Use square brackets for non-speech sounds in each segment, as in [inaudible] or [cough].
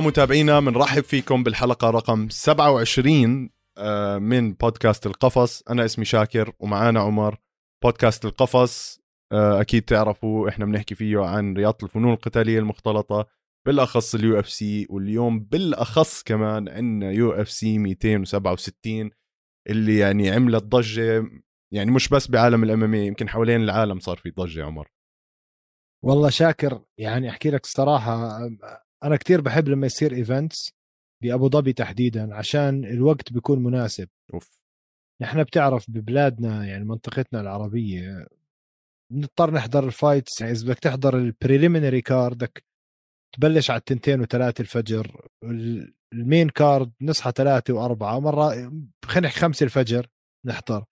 متابعينا بنرحب فيكم بالحلقة رقم 27 آه، من بودكاست القفص. أنا اسمي شاكر ومعانا عمر. بودكاست القفص آه، أكيد تعرفوا إحنا بنحكي فيه عن رياضة الفنون القتالية المختلطة بالأخص ال UFC واليوم بالأخص كمان عندنا UFC 267 اللي يعني عملت ضجة يعني مش بس بعالم ال MMA يمكن حوالين العالم صار في ضجة عمر. والله شاكر يعني أحكي لك الصراحة أنا كتير بحب لما يصير events بأبو ظبي تحديدا عشان الوقت بيكون مناسب. أوف. نحن بتعرف ببلادنا يعني منطقتنا العربية بنضطر نحضر ال fights يعني إذا بدك تحضر ال preliminary card بدك تبلش على التنتين وثلاثة الفجر ال main card نصحى ثلاثة وأربعة مرة خلينا نحكي خمسة الفجر نحضر.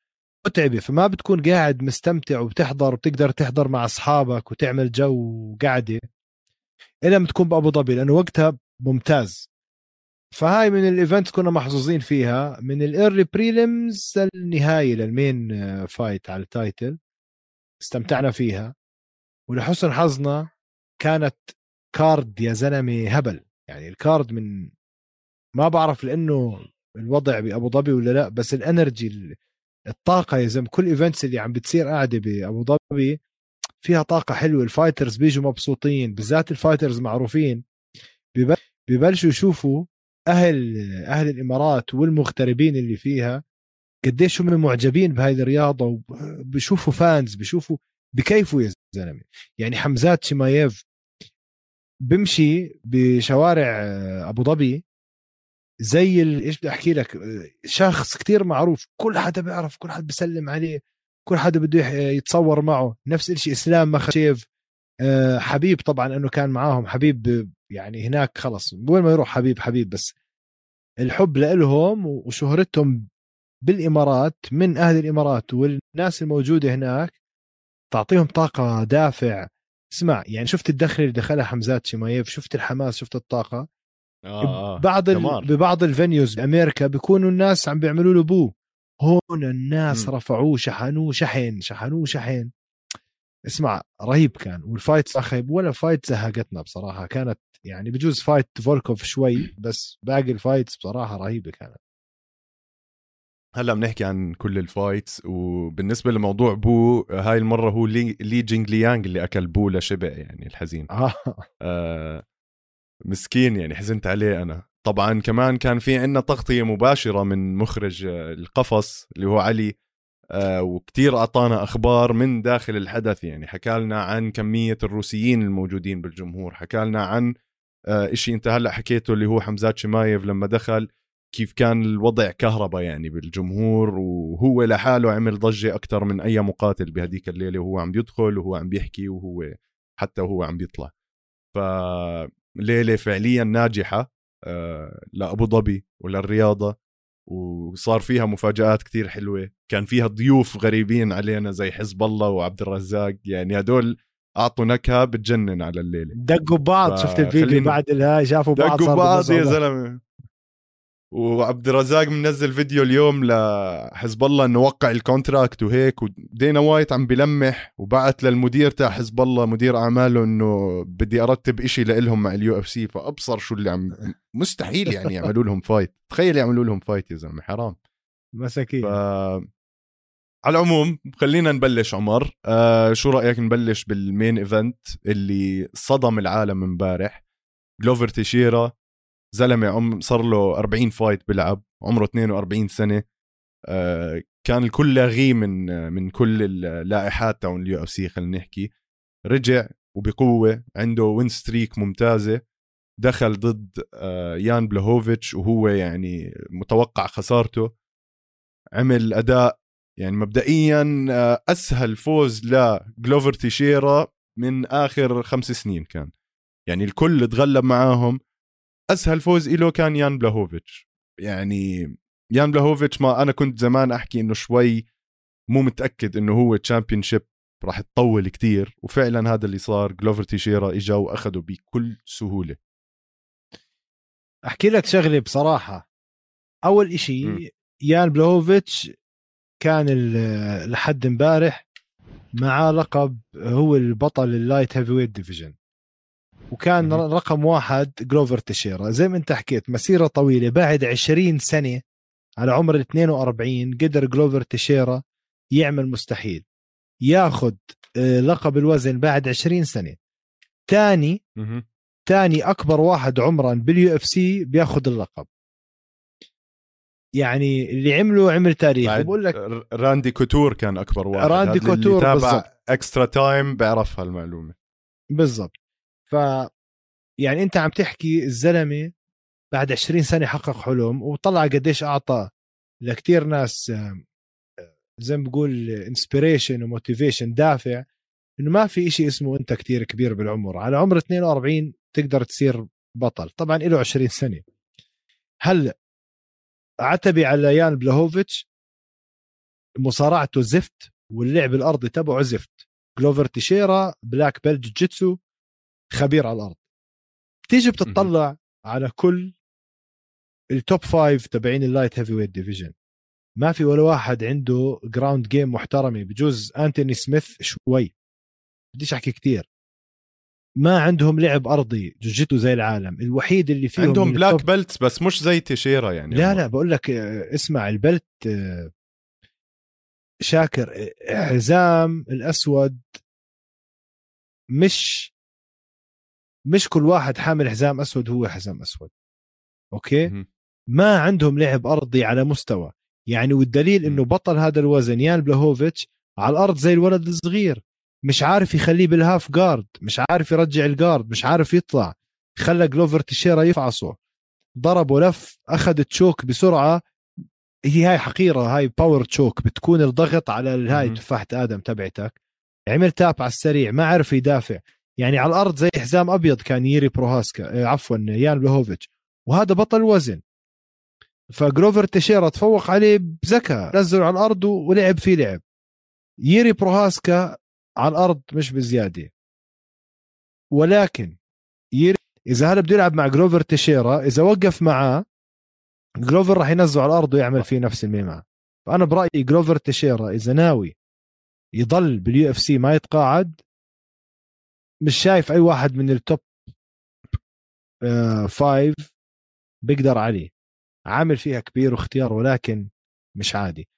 متعبة فما بتكون قاعد مستمتع وبتحضر وبتقدر تحضر مع أصحابك وتعمل جو وقعدة. إلا ما تكون بأبو ظبي لأنه وقتها ممتاز. فهاي من ال event كنا محظوظين فيها من ال early prelims النهاية لل main fight على ال title استمتعنا فيها. ولحسن حظنا كانت card يا زلمة هبل. يعني ال card من ما بعرف لأنه الوضع بأبو ظبي ولا لا بس ال energy الطاقة يا زلمة كل events اللي عم بتصير قاعدة بأبو ظبي فيها طاقة حلوة. ال fighters بيجوا مبسوطين بالذات ال fighters معروفين. ببلشوا يشوفوا أهل أهل الإمارات والمغتربين اللي فيها قديش هم معجبين بهاي الرياضة وبشوفوا fans بشوفوا بكيفوا يا زلمة. يعني حمزات شمايف بمشي بشوارع أبو ظبي زي إيش بدي أحكي لك؟ شخص كتير معروف كل حدا بيعرف كل حدا بيسلم عليه. كل حدا بده يتصور معه. نفس الشيء إسلام مخشيف آه، حبيب طبعا إنه كان معاهم. حبيب يعني هناك خلص. وين ما يروح حبيب حبيب بس. الحب لهم وشهرتهم بالإمارات من أهل الإمارات والناس الموجودة هناك تعطيهم طاقة دافع. اسمع يعني شفت الدخل اللي دخلها حمزات شمايف شفت الحماس شفت الطاقة. آه آه. بعض ال... ببعض ال venues بأمريكا بيكونوا الناس عم بيعملوا له boo. هون الناس م. رفعوه شحنوه شحن شحنوه شحن اسمع رهيب كان وال fight صخب ولا fight زهقتنا بصراحة كانت يعني بجوز fight فولكوف شوي بس باقي ال fights بصراحة رهيبة كانت هلأ بنحكي عن كل ال fights وبالنسبة لموضوع boo هاي المرة هو لي, لي جينغ ليانغ اللي أكل boo لشبع يعني الحزين آه. آه مسكين يعني حزنت عليه أنا طبعا كمان كان في عندنا تغطية مباشرة من مخرج القفص اللي هو علي آه وكتير أعطانا أخبار من داخل الحدث. يعني حكى لنا عن كمية الروسيين الموجودين بالجمهور حكى لنا عن آه إشي أنت هلأ حكيته اللي هو حمزات شمايف لما دخل كيف كان الوضع كهرباء يعني بالجمهور وهو لحاله عمل ضجة أكثر من أي مقاتل بهديك الليلة وهو عم يدخل وهو عم بيحكي وهو حتى وهو عم بيطلع. فليلة فعليا ناجحة. آه، لأبو ظبي وللرياضة وصار فيها مفاجآت كتير حلوة. كان فيها ضيوف غريبين علينا زي حزب الله وعبد الرزاق. يعني هدول أعطوا نكهة بتجنن على الليلة. دقوا بعض. شفت الفيديو بعد الهاي؟ شافوا بعض دقوا بعض يا زلمة. وعبد الرزاق منزل فيديو اليوم لحسب الله إنه وقع ال contract وهيك ودانا وايت عم بلمح وبعت للمدير تاع حسب الله مدير أعماله إنه بدي أرتب إشي لإلهم مع ال UFC فأبصر شو اللي عم [laughs] مستحيل يعني يعملوا لهم fight تخيل يعملوا لهم fight يا زلمة حرام. مساكين ف... على العموم خلينا نبلش عمر. آه شو رأيك نبلش بال main event اللي صدم العالم امبارح؟ جلوفر تيشيرا زلمة عم صار له 40 fight بيلعب عمره 42 سنة. آه كان الكل لاغيه من من كل اللائحات تاعون ال UFC خلينا نحكي. رجع وبقوة عنده win streak ممتازة. دخل ضد آه يان بلهوفيتش وهو يعني متوقع خسارته. عمل أداء يعني مبدئيا آه، أسهل فوز لجلوفر تيشيرا من آخر خمس سنين كان. يعني الكل تغلب معاهم. أسهل فوز له كان يان بلاهوفيتش. يعني يان بلاهوفيتش ما أنا كنت زمان أحكي إنه شوي مو متأكد إنه هو championship راح تطول كتير وفعلا هذا اللي صار. جلوفر تيشيرا إجا وأخده بكل سهولة. أحكي لك شغلة بصراحة. أول إشي. يان بلوفيتش كان لحد إمبارح مع لقب هو البطل ال light heavyweight division وكان مهم. رقم واحد جلوفر تشيرا. زي ما انت حكيت مسيرة طويلة بعد 20 سنة على عمر ال 42 قدر جلوفر تشيرا يعمل مستحيل. ياخذ آه، لقب الوزن بعد 20 سنة. تاني مهم. تاني أكبر واحد عمرا بال UFC بياخذ اللقب. يعني اللي عمله عمل تاريخ بقول لك راندي كوتور كان أكبر واحد. راندي هذا اللي كوتور تابع بالضبط. extra time بيعرف هالمعلومة. بالضبط. ف يعني أنت عم تحكي الزلمة بعد 20 سنة حقق حلم وطلع قديش أعطى لكتير ناس زي ما بقول inspiration و motivation دافع إنه ما في إشي اسمه أنت كتير كبير بالعمر. على عمر 42 تقدر تصير بطل. طبعا له 20 سنة. هلا عتبي على يان بلاهوفيتش مصارعته زفت واللعب الأرضي تبعه زفت؟ جلوفر تيشيرا black belt jiu-jitsu خبير على الأرض. بتيجي بتطلع على كل ال top five تبعين ال light heavyweight division ما في ولا واحد عنده ground game محترمة بجوز انتوني سميث شوي. بديش أحكي كتير. ما عندهم لعب أرضي jiu-jitsu زي العالم. الوحيد اللي فيهم عندهم black belts بس مش زي تيشيرا يعني لا لا بقول لك اسمع ال belt شاكر حزام الأسود مش مش كل واحد حامل حزام أسود هو حزام أسود. okay. ما عندهم لعب أرضي على مستوى. يعني والدليل إنه. بطل هذا الوزن يان بلاهوفيتش على الأرض زي الولد الصغير. مش عارف يخليه بال half guard مش عارف يرجع ال guard مش عارف يطلع. خلى جلوفر تشيرا يفعصه. ضربه لف أخذ choke بسرعة. هي هاي حقيرة هاي power choke بتكون الضغط على هاي. تفاحة آدم تبعتك. عمل tap على السريع ما عرف يدافع. يعني على الأرض زي حزام أبيض كان ييري بروهاسكا آه، عفوا يان بلوهوفيتش. وهذا بطل وزن. فجلوفر تشيرا تفوق عليه بذكاء نزله على الأرض ولعب فيه لعب. ييري بروهاسكا على الأرض مش بزيادة. ولكن ييري إذا هلا بده يلعب مع جلوفر تشيرا إذا وقف معاه جلوفر راح ينزله على الأرض ويعمل فيه نفس اللي فأنا برأيي جلوفر تشيرا إذا ناوي يضل بال UFC ما يتقاعد مش شايف أي واحد من ال top آه، five بيقدر عليه. عامل فيها كبير وختيار ولكن مش عادي.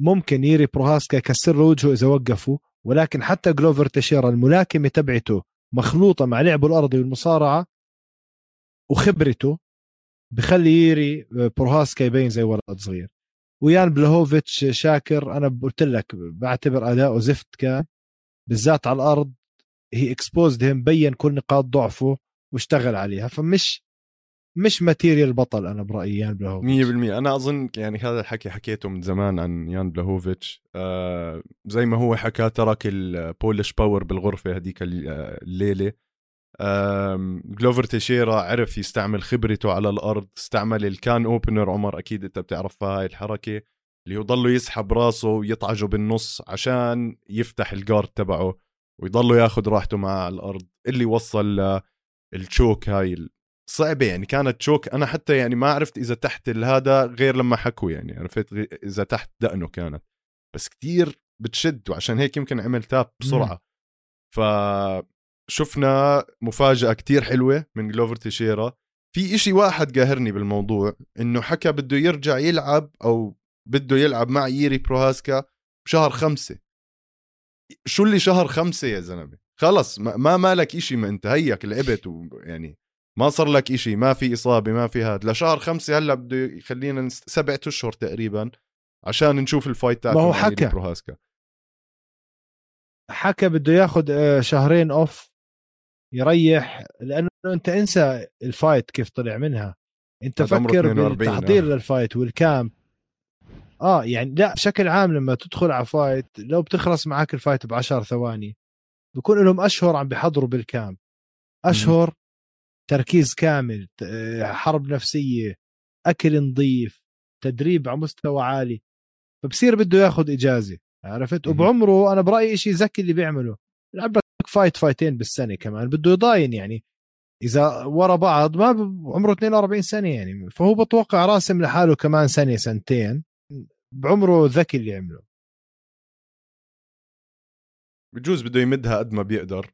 ممكن ييري بروهاسكا يكسر له وجهه إذا وقفوا ولكن حتى جلوفر تشيرا الملاكمة تبعته مخلوطة مع لعبه الأرضي والمصارعة وخبرته بخلي ييري بروهاسكا يبين زي ولد صغير. ويان بلهوفيتش شاكر أنا قلت لك بعتبر أداؤه زفت كان بالذات على الأرض he exposed him بين كل نقاط ضعفه واشتغل عليها. فمش مش material بطل أنا برأيي يان بلهوفيتش 100% أنا أظن يعني هذا الحكي حكيته من زمان عن يان بلاهوفيتش آه زي ما هو حكى ترك ال Polish power بالغرفة هذيك الليلة. آم، جلوفر تيشيرا عرف يستعمل خبرته على الأرض. استعمل ال can opener عمر أكيد أنت بتعرفها هاي الحركة. اللي هو ضله يسحب راسه ويطعجه بالنص عشان يفتح ال guard تبعه. ويضله ياخذ راحته على الأرض. اللي وصل للتشوك هاي صعبة يعني كانت تشوك أنا حتى يعني ما عرفت إذا تحت هذا غير لما حكوا يعني عرفت إذا تحت دقنه كانت. بس كتير بتشد وعشان هيك يمكن عمل تاب بسرعة. فشفنا مفاجأة كتير حلوة من جلوفر تيشيرا في إشي واحد قاهرني بالموضوع إنه حكى بده يرجع يلعب أو بده يلعب مع ييري بروهاسكا بشهر خمسة. شو اللي شهر خمسة يا زلمة خلص ما, ما مالك إشي ما انت هيك لعبت ويعني ما صار لك إشي ما في إصابة ما في هاد لشهر خمسة هلأ بده يخلينا. سبعة أشهر تقريبا عشان نشوف ال fight تاعته ما هو حكى. بروهاسكا حكى بده ياخذ آه، شهرين off يريح لأنه أنت انسى ال fight كيف طلع منها أنت فكر 42 بالتحضير آه. لل fight وال camp آه يعني لا بشكل عام لما تدخل على fight لو بتخلص معك ال fight ب 10 ثواني بكون لهم أشهر عم بيحضروا بال camp أشهر تركيز كامل حرب نفسية أكل نظيف تدريب على مستوى عالي. فبصير بده ياخذ إجازة عرفت. وبعمره أنا برأيي شيء ذكي اللي بيعمله. لعب لك fight فايتين بالسنة كمان بده يضاين يعني. إذا ورا بعض ما عمره 42 سنة يعني فهو بتوقع راسم لحاله كمان سنة سنتين. بعمره ذكي اللي عمله بجوز بده يمدها قد ما بيقدر.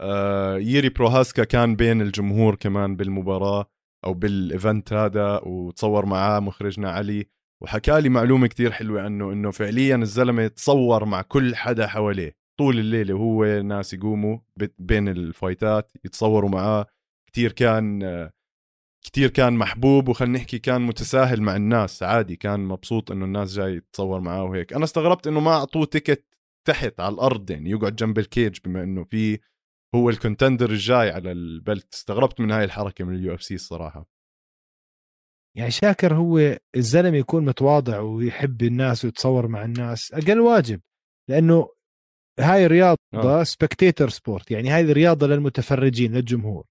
آه ييري بروهاسكا كان بين الجمهور كمان بالمباراة أو بالإيفنت هذا وتصور معاه مخرجنا علي وحكى لي معلومة كتير حلوة عنه إنه فعليا الزلمة تصور مع كل حدا حواليه. طول الليلة وهو ناس يقوموا بين الفايتات يتصوروا معاه. كتير كان كتير كان محبوب وخلينا نحكي كان متساهل مع الناس. عادي كان مبسوط إنه الناس جاي تتصور معاه وهيك. أنا استغربت إنه ما أعطوه ticket تحت على الأرض يعني يقعد جنب ال cage بما إنه في هو ال contender الجاي على ال belt. استغربت من هاي الحركة من ال UFC الصراحة. يعني شاكر هو الزلمة يكون متواضع ويحب الناس ويتصور مع الناس أقل واجب لأنه هاي رياضة آه. spectator sport يعني هاي رياضة للمتفرجين للجمهور.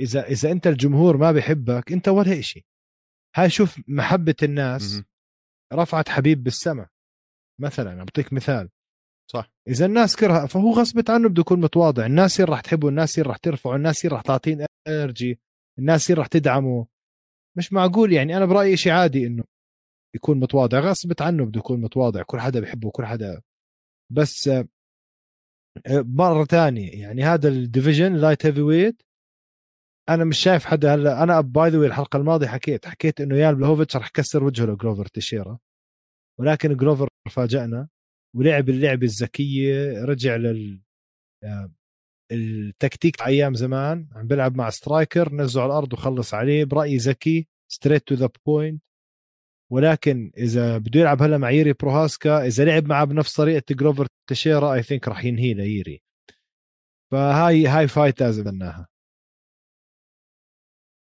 إذا إذا أنت الجمهور ما بحبك أنت ولا شيء هاي شوف محبة الناس رفعت خبيب بالسماء. مثلا أعطيك مثال. صح. إذا الناس كره فهو غصبا عنه بده يكون متواضع. الناس راح تحبه الناس راح ترفعه الناس راح تعطيه energy الناس راح تدعمه. مش معقول يعني أنا برأيي شيء عادي إنه يكون متواضع. غصبا عنه بده يكون متواضع. كل حدا بحبه كل حدا. بس آه، مرة ثانية يعني هذا ال division light heavyweight أنا مش شايف حدا هلا. أنا by the الحلقة الماضية حكيت حكيت إنه يان بلاهوفيتش رح يكسر وجهه لجلوفر تيشيرا ولكن جلوفر فاجأنا ولعب اللعبة الذكية رجع لل التكتيك أيام زمان. عم بيلعب مع striker نزله على الأرض وخلص عليه برأيي ذكي straight to the point ولكن إذا بده يلعب هلا مع ييري بروهازكا إذا لعب معه بنفس طريقة جلوفر تيشيرا I think راح ينهي لييري. فهاي هاي fight لازم انها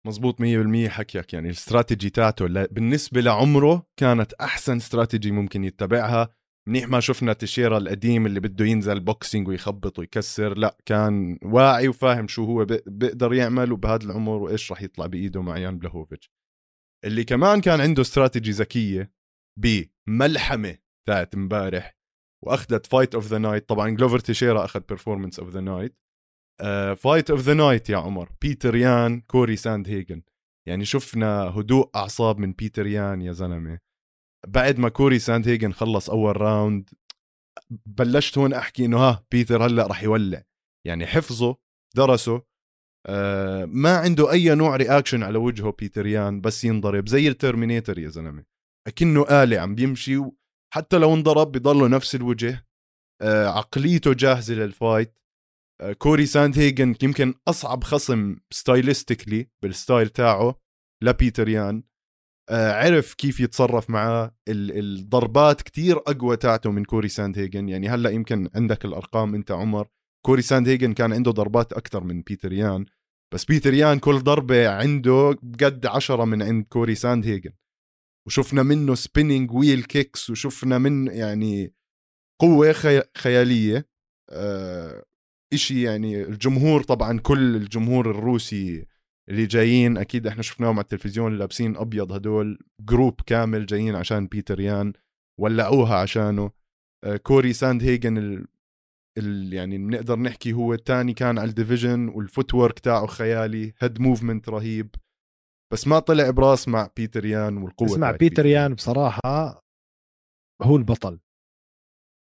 مزبوط 100% حكيك. يعني الاستراتيجي تاعته بالنسبة لعمره كانت أحسن استراتيجي ممكن يتبعها. منيح ما شفنا تيشيرا القديم اللي بده ينزل boxing ويخبط ويكسر. لا كان واعي وفاهم شو هو بيقدر يعمل وبهذا العمر وإيش راح يطلع بإيده مع يان بلاهوفيتش اللي كمان كان عنده استراتيجي ذكية بملحمة تاعت امبارح وأخذت fight of the night طبعا جلوفر تيشيرا أخذ performance of the night fight of the night يا عمر. بيتر يان كوري ساند هيجن يعني شفنا هدوء أعصاب من بيتر يان يا زلمة. بعد ما كوري ساند هيجن خلص أول round بلشت هون أحكي إنه ها بيتر هلأ راح يولع. يعني حفظه درسه. آه ما عنده أي نوع reaction على وجهه بيتر يان بس ينضرب. زي ال Terminator يا زلمة. أكنه آلة عم بيمشي حتى لو انضرب بضله نفس الوجه. آه عقليته جاهزة لل fight كوري ساند هيجن يمكن أصعب خصم stylistically بال style تاعه لبيتر يان آه، عرف كيف يتصرف معاه. الضربات كتير أقوى تاعته من كوري ساند هيجن يعني هلأ يمكن عندك الأرقام أنت عمر. كوري ساند هيجن كان عنده ضربات أكثر من بيتر يان بس بيتر يان كل ضربة عنده قد عشرة من عند كوري ساند هيجن وشفنا منه spinning wheel kicks وشفنا من يعني قوة خي... خيالية. آه إشي يعني الجمهور طبعا كل الجمهور الروسي اللي جايين أكيد إحنا شفناهم على التلفزيون لابسين أبيض هدول group كامل جايين عشان بيتر يان ولعوها عشانه. آه، كوري ساند هيجن ال... ال... يعني بنقدر نحكي هو الثاني كان على ال division وال footwork تاعه خيالي head movement رهيب. بس ما طلع براس مع بيتر يان والقوة اسمع بيتر يان بصراحة هو البطل.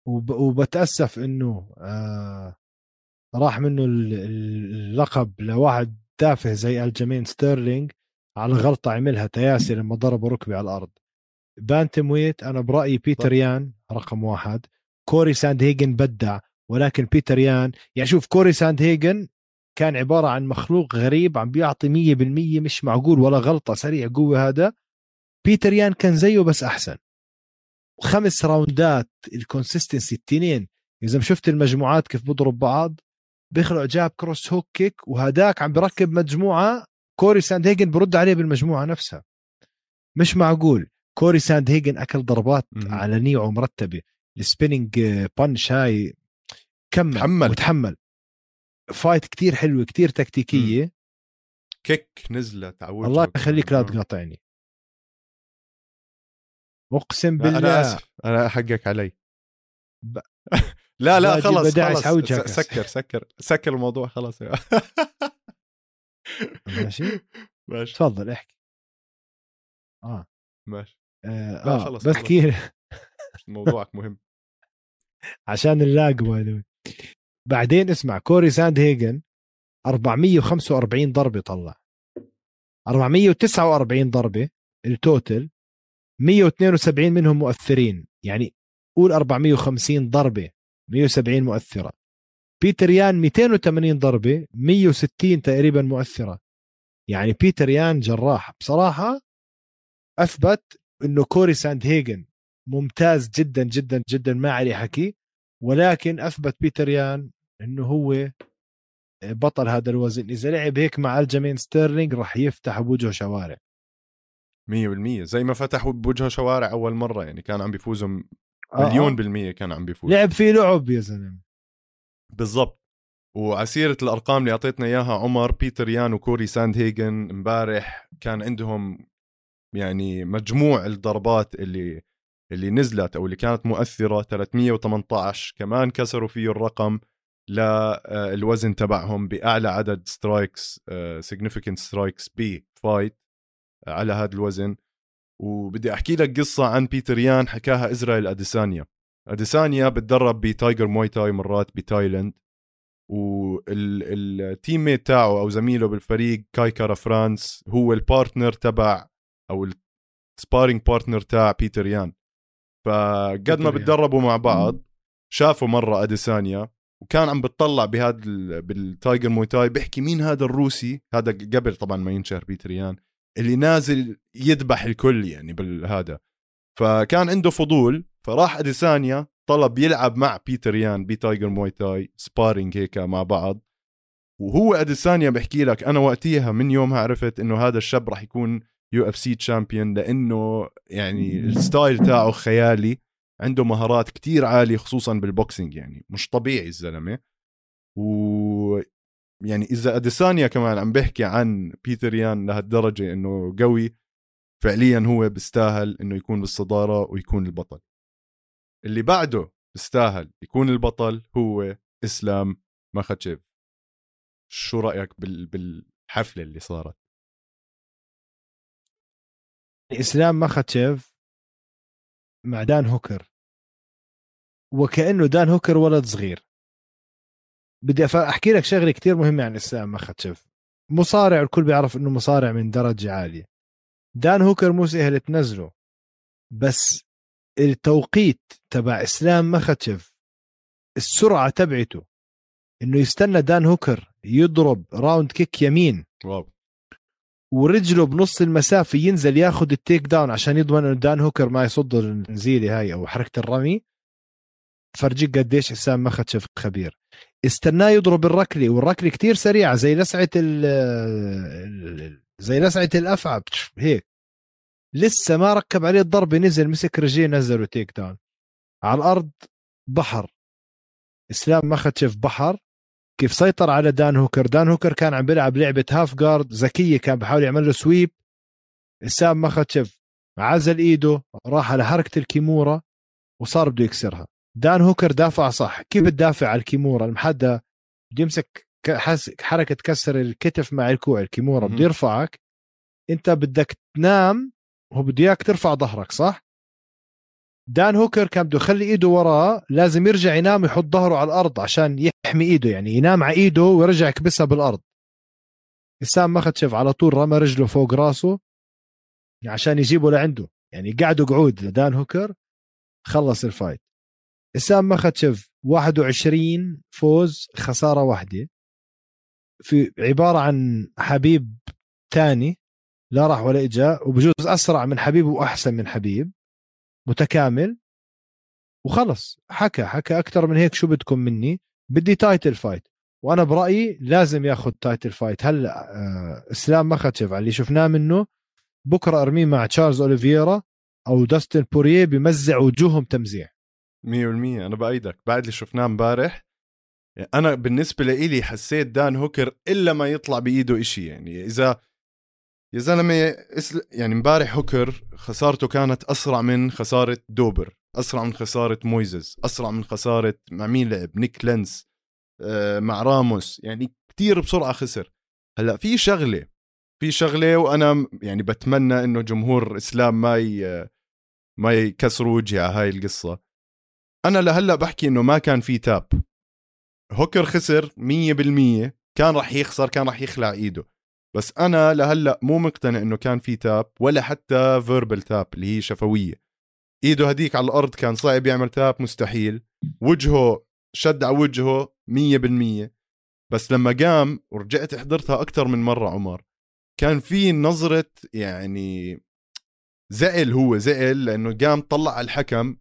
وب... وبتأسف إنه آه راح منه اللقب لواحد تافه زي ألجمين ستيرلينج على غلطه عملها تياسة لما ضربه ركبي على الأرض. bantamweight أنا برأيي بيتر يان رقم واحد. كوري ساند هيجن بدع ولكن بيتر يان يعني شوف كوري ساند هيجن كان عبارة عن مخلوق غريب عم بيعطي 100% مش معقول ولا غلطة سريع قوة هذا. بيتر يان كان زيه بس أحسن. خمس راوندات ال consistency التنين. إذا شفت المجموعات كيف بضرب بعض بيخلق jab cross hook kick وهداك عم بركب مجموعة كوري ساند هيجن برد عليه بالمجموعة نفسها. مش معقول. كوري ساند هيجن أكل ضربات م- على نيعه مرتبه ال spinning punch هاي كمل تحمل. وتحمل. fight كتير حلوة كتير تكتيكية. م- kick نزلت عوجه الله يخليك لا تقاطعني. أقسم بالله أنا آسف. أنا حقك علي. ب... [laughs] لا لا خلص خلص سكر سكر سكر الموضوع خلاص. [laughs] ماشي. ماشي. تفضل احكي. آه. ماشي. آه, لا آه خلص بس كثير. موضوعك مهم. [laughs] عشان اللاج باي بعدين اسمع كوري ساند هيجن 445 ضربة طلع. 449 ضربة التوتل 172 منهم مؤثرين. يعني قول 450 ضربة. 170 مؤثرة. بيتر يان 280 ضربة 160 تقريبا مؤثرة. يعني بيتر يان جراح. بصراحة أثبت إنه كوري ساندهاجن ممتاز جدا جدا جدا ما عليه حكي. ولكن أثبت بيتر يان إنه هو بطل هذا الوزن. إذا لعب هيك مع الجمين ستيرلينج راح يفتح بوجهه شوارع. 100% زي ما فتحوا بوجهه شوارع أول مرة يعني كان عم بيفوزوا مليون آه. بالمية كان عم بيفوز. لعب فيه لعب يا زلمة. بالضبط. وعسيرة الأرقام اللي أعطيتنا إياها عمر بيتر يان وكوري ساندهاجن امبارح كان عندهم يعني مجموع الضربات اللي اللي نزلت أو اللي كانت مؤثرة 318 كمان كسروا فيه الرقم للوزن تبعهم بأعلى عدد strikes significant strikes ب fight على هذا الوزن. وبدي أحكي لك قصة عن بيتر يان حكاها ازرائيل أديسانيا. أديسانيا بتدرب بتايجر موي تاي مرات بتايلاند وال team mate تاعه أو زميله بالفريق كاي كارا فرانس هو ال partner تبع أو ال sparring partner تاع بيتر يان. فقد ما بتدربوا مع بعض شافوا مرة أديسانيا وكان عم بتطلع بهذا بالتايجر موي تاي بيحكي مين هذا الروسي؟ هذا قبل طبعا ما ينشهر بيتر يان. اللي نازل يذبح الكل يعني بالهذا. فكان عنده فضول فراح أديسانيا طلب يلعب مع بيتر يان بتايجر موي تاي sparring هيك مع بعض. وهو أديسانيا بحكي لك أنا وقتيها من يومها عرفت إنه هذا الشاب راح يكون UFC champion لأنه يعني ال style تاعه خيالي عنده مهارات كتير عالية خصوصا بال boxing يعني مش طبيعي الزلمة. و يعني إذا أديسانيا كمان عم بيحكي عن بيتر يان لهالدرجة إنه قوي فعليا هو بيستاهل إنه يكون بالصدارة ويكون البطل. اللي بعده بيستاهل يكون البطل هو إسلام مخاتشيف شو رأيك بال... بالحفلة اللي صارت؟ إسلام مخاتشيف مع دان هوكر. وكأنه دان هوكر ولد صغير. بدي أحكي لك شغلة كتير مهمة عن اسلام مخاتشف مصارع الكل بيعرف إنه مصارع من درجة عالية. دان هوكر مو سهل تنزله. بس التوقيت تبع إسلام مخاتشف السرعة تبعته. إنه يستنى دان هوكر يضرب round kick يمين. wow. ورجله بنص المسافة ينزل ياخذ ال take down عشان يضمن إنه دان هوكر ما يصد النزيلة هاي أو حركة الرمي. فرجيك قديش إسلام مخاتشف خبير. استناه يضرب الركلة والركلة كتير سريعة زي لسعة ال زي لسعة الافعى هيك. لسه ما ركب عليه الضربة نزل مسك رجليه نزله take down. على الأرض بحر. إسلام مخاتشف بحر. كيف سيطر على دان هوكر؟ دان هوكر كان عم بيلعب لعبة half guard ذكية كان بحاول يعمل له sweep. إسلام مخاتشف عزل إيده راح على حركة الكيمورا وصار بده يكسرها. دان هوكر دافع صح. كيف تدافع على الكيمورا؟ لما حدا بده يمسك حركة كسر الكتف مع الكوع. الكيمورا بده يرفعك انت بدك تنام وهو بده إياك ترفع ظهرك صح؟ دان هوكر كان بده يخلي إيده وراه لازم يرجع ينام يحط ظهره على الأرض عشان يحمي إيده يعني ينام على إيده ويرجع يكبسها بالأرض. اسام مخدشف على طول رمى رجله فوق راسه عشان يجيبه لعنده. يعني قعدوا قعود لدان هوكر خلص الفايت. اسام مخاتشف 21 فوز خسارة واحدة. في عبارة عن حبيب ثاني لا راح ولا إجا وبجوز أسرع من حبيب وأحسن من حبيب متكامل. وخلص حكى حكى أكثر من هيك شو بدكم مني. بدي title fight وأنا برأيي لازم ياخذ title fight هلأ آه إسلام مخاتشف على اللي شفناه منه. بكرة أرميه مع تشارلز اوليفيرا أو داستن بورييه بمزع وجوههم تمزيع. 100% أنا بأيدك. بعد اللي شفناه امبارح أنا بالنسبة لي حسيت دان هوكر إلا ما يطلع بإيده إشي يعني إذا يا زلمة يعني امبارح هوكر خسارته كانت أسرع من خسارة دوبر أسرع من خسارة مويزز أسرع من خسارة مع مين لعب؟ نيك لينز آه، مع راموس يعني كتير بسرعة خسر. هلأ في شغلة في شغلة وأنا يعني بتمنى إنه جمهور اسلام ما ي... ما يكسروا وجهي على هاي القصة. أنا لهلأ بحكي إنه ما كان في tap. هوكر خسر 100% كان راح يخسر كان راح يخلع إيده. بس أنا لهلأ مو مقتنع إنه كان في tap ولا حتى verbal tap اللي هي شفوية. إيده هديك على الأرض كان صعب يعمل tap مستحيل. وجهه شد على وجهه 100% بس لما قام ورجعت حضرتها أكثر من مرة عمر كان في نظرة يعني زعل هو زعل لأنه قام طلع على الحكم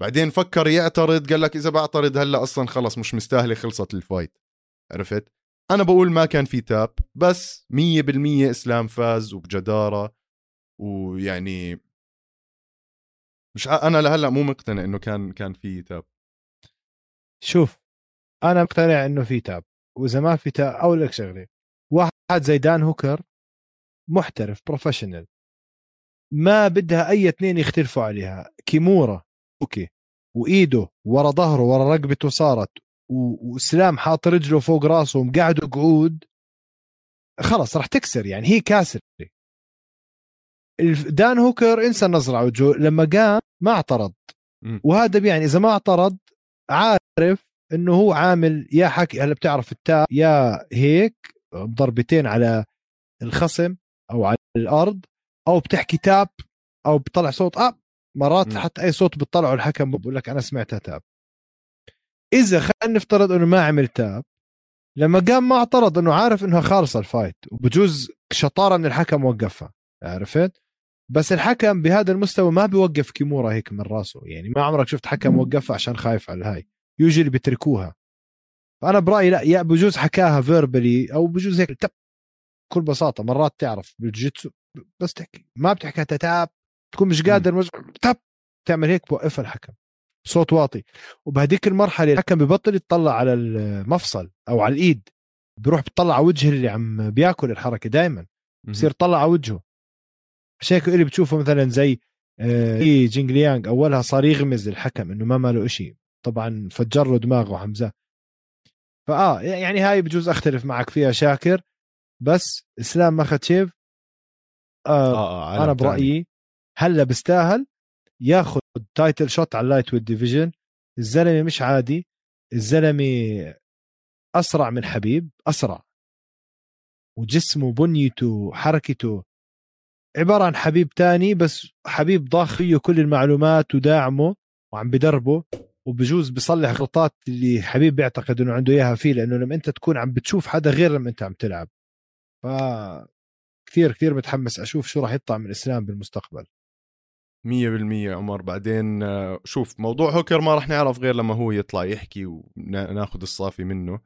بعدين فكر يعترض قال لك إذا بعترض هلأ أصلا خلص مش مستاهلة خلصت الفايت. عرفت؟ أنا بقول ما كان في تاب بس 100% إسلام فاز وبجدارة ويعني مش أنا لهلأ مو مقتنع إنه كان كان في tap. شوف أنا مقتنع إنه في tap وإذا ما في tap أقول لك شغلة. واحد زي دان هوكر محترف professional ما بدها أي اثنين يختلفوا عليها. كيمورا okay. وإيده ورا ظهره ورا رقبته صارت وإسلام حاط رجله فوق راسه ومقعده قعود خلص راح تكسر يعني هي كاسرة. دان هوكر انسى النظرة على وجهه لما قام ما اعترض. وهذا بيعني إذا ما اعترض عارف إنه هو عامل يا حكي هلا بتعرف ال tap يا هيك ضربتين على الخصم أو على الأرض أو بتحكي tap أو بتطلع صوت اب مرات م. حتى أي صوت بتطلعه الحكم بقول لك أنا سمعتها tap. إذا خلينا نفترض إنه ما عمل tap لما قام ما اعترض إنه عارف إنها خالصة ال fight وبجوز شطارة من الحكم وقفها عرفت؟ بس الحكم بهذا المستوى ما بيوقف كيمورا هيك من راسه يعني ما عمرك شفت حكم وقفها عشان خايف على الهاي usually بيتركوها. فأنا برأيي لا يا بجوز حكاها verbally أو بجوز هيك tap بكل بساطة مرات تعرف بالجيتسو بس تحكي ما بتحكي ت tap تكون مش قادر مش tap! تعمل هيك بوقفها الحكم. صوت واطي. وبهديك المرحلة الحكم ببطل يطلع على المفصل أو على الإيد. بيروح بيطلع على وجه اللي عم بياكل الحركة دائما بصير طلع على وجهه. عشان هيك اللي بتشوفه مثلا زي آه جينغ أولها صار يغمز الحكم إنه ما ماله إشي. طبعا فجر له دماغه حمزة. فآه يعني هاي بجوز أختلف معك فيها شاكر. بس إسلام مخاتشيف آه, آه, آه أنا برأيي هلا بيستاهل ياخذ title shot على ال lightweight division الزلمة مش عادي. الزلمة أسرع من حبيب أسرع. وجسمه بنيته حركته عبارة عن حبيب تاني بس حبيب ضاخ فيه كل المعلومات وداعمه وعم بدربه وبجوز بصلح غلطات اللي حبيب بيعتقد إنه عنده إياها فيه لأنه لما أنت تكون عم بتشوف حدا غير لما أنت عم تلعب. ف كثير كثير متحمس أشوف شو راح يطلع من الاسلام بالمستقبل. مية بالمية عمر. بعدين آه، شوف موضوع هوكر ما رح نعرف غير لما هو يطلع يحكي وناخذ الصافي منه.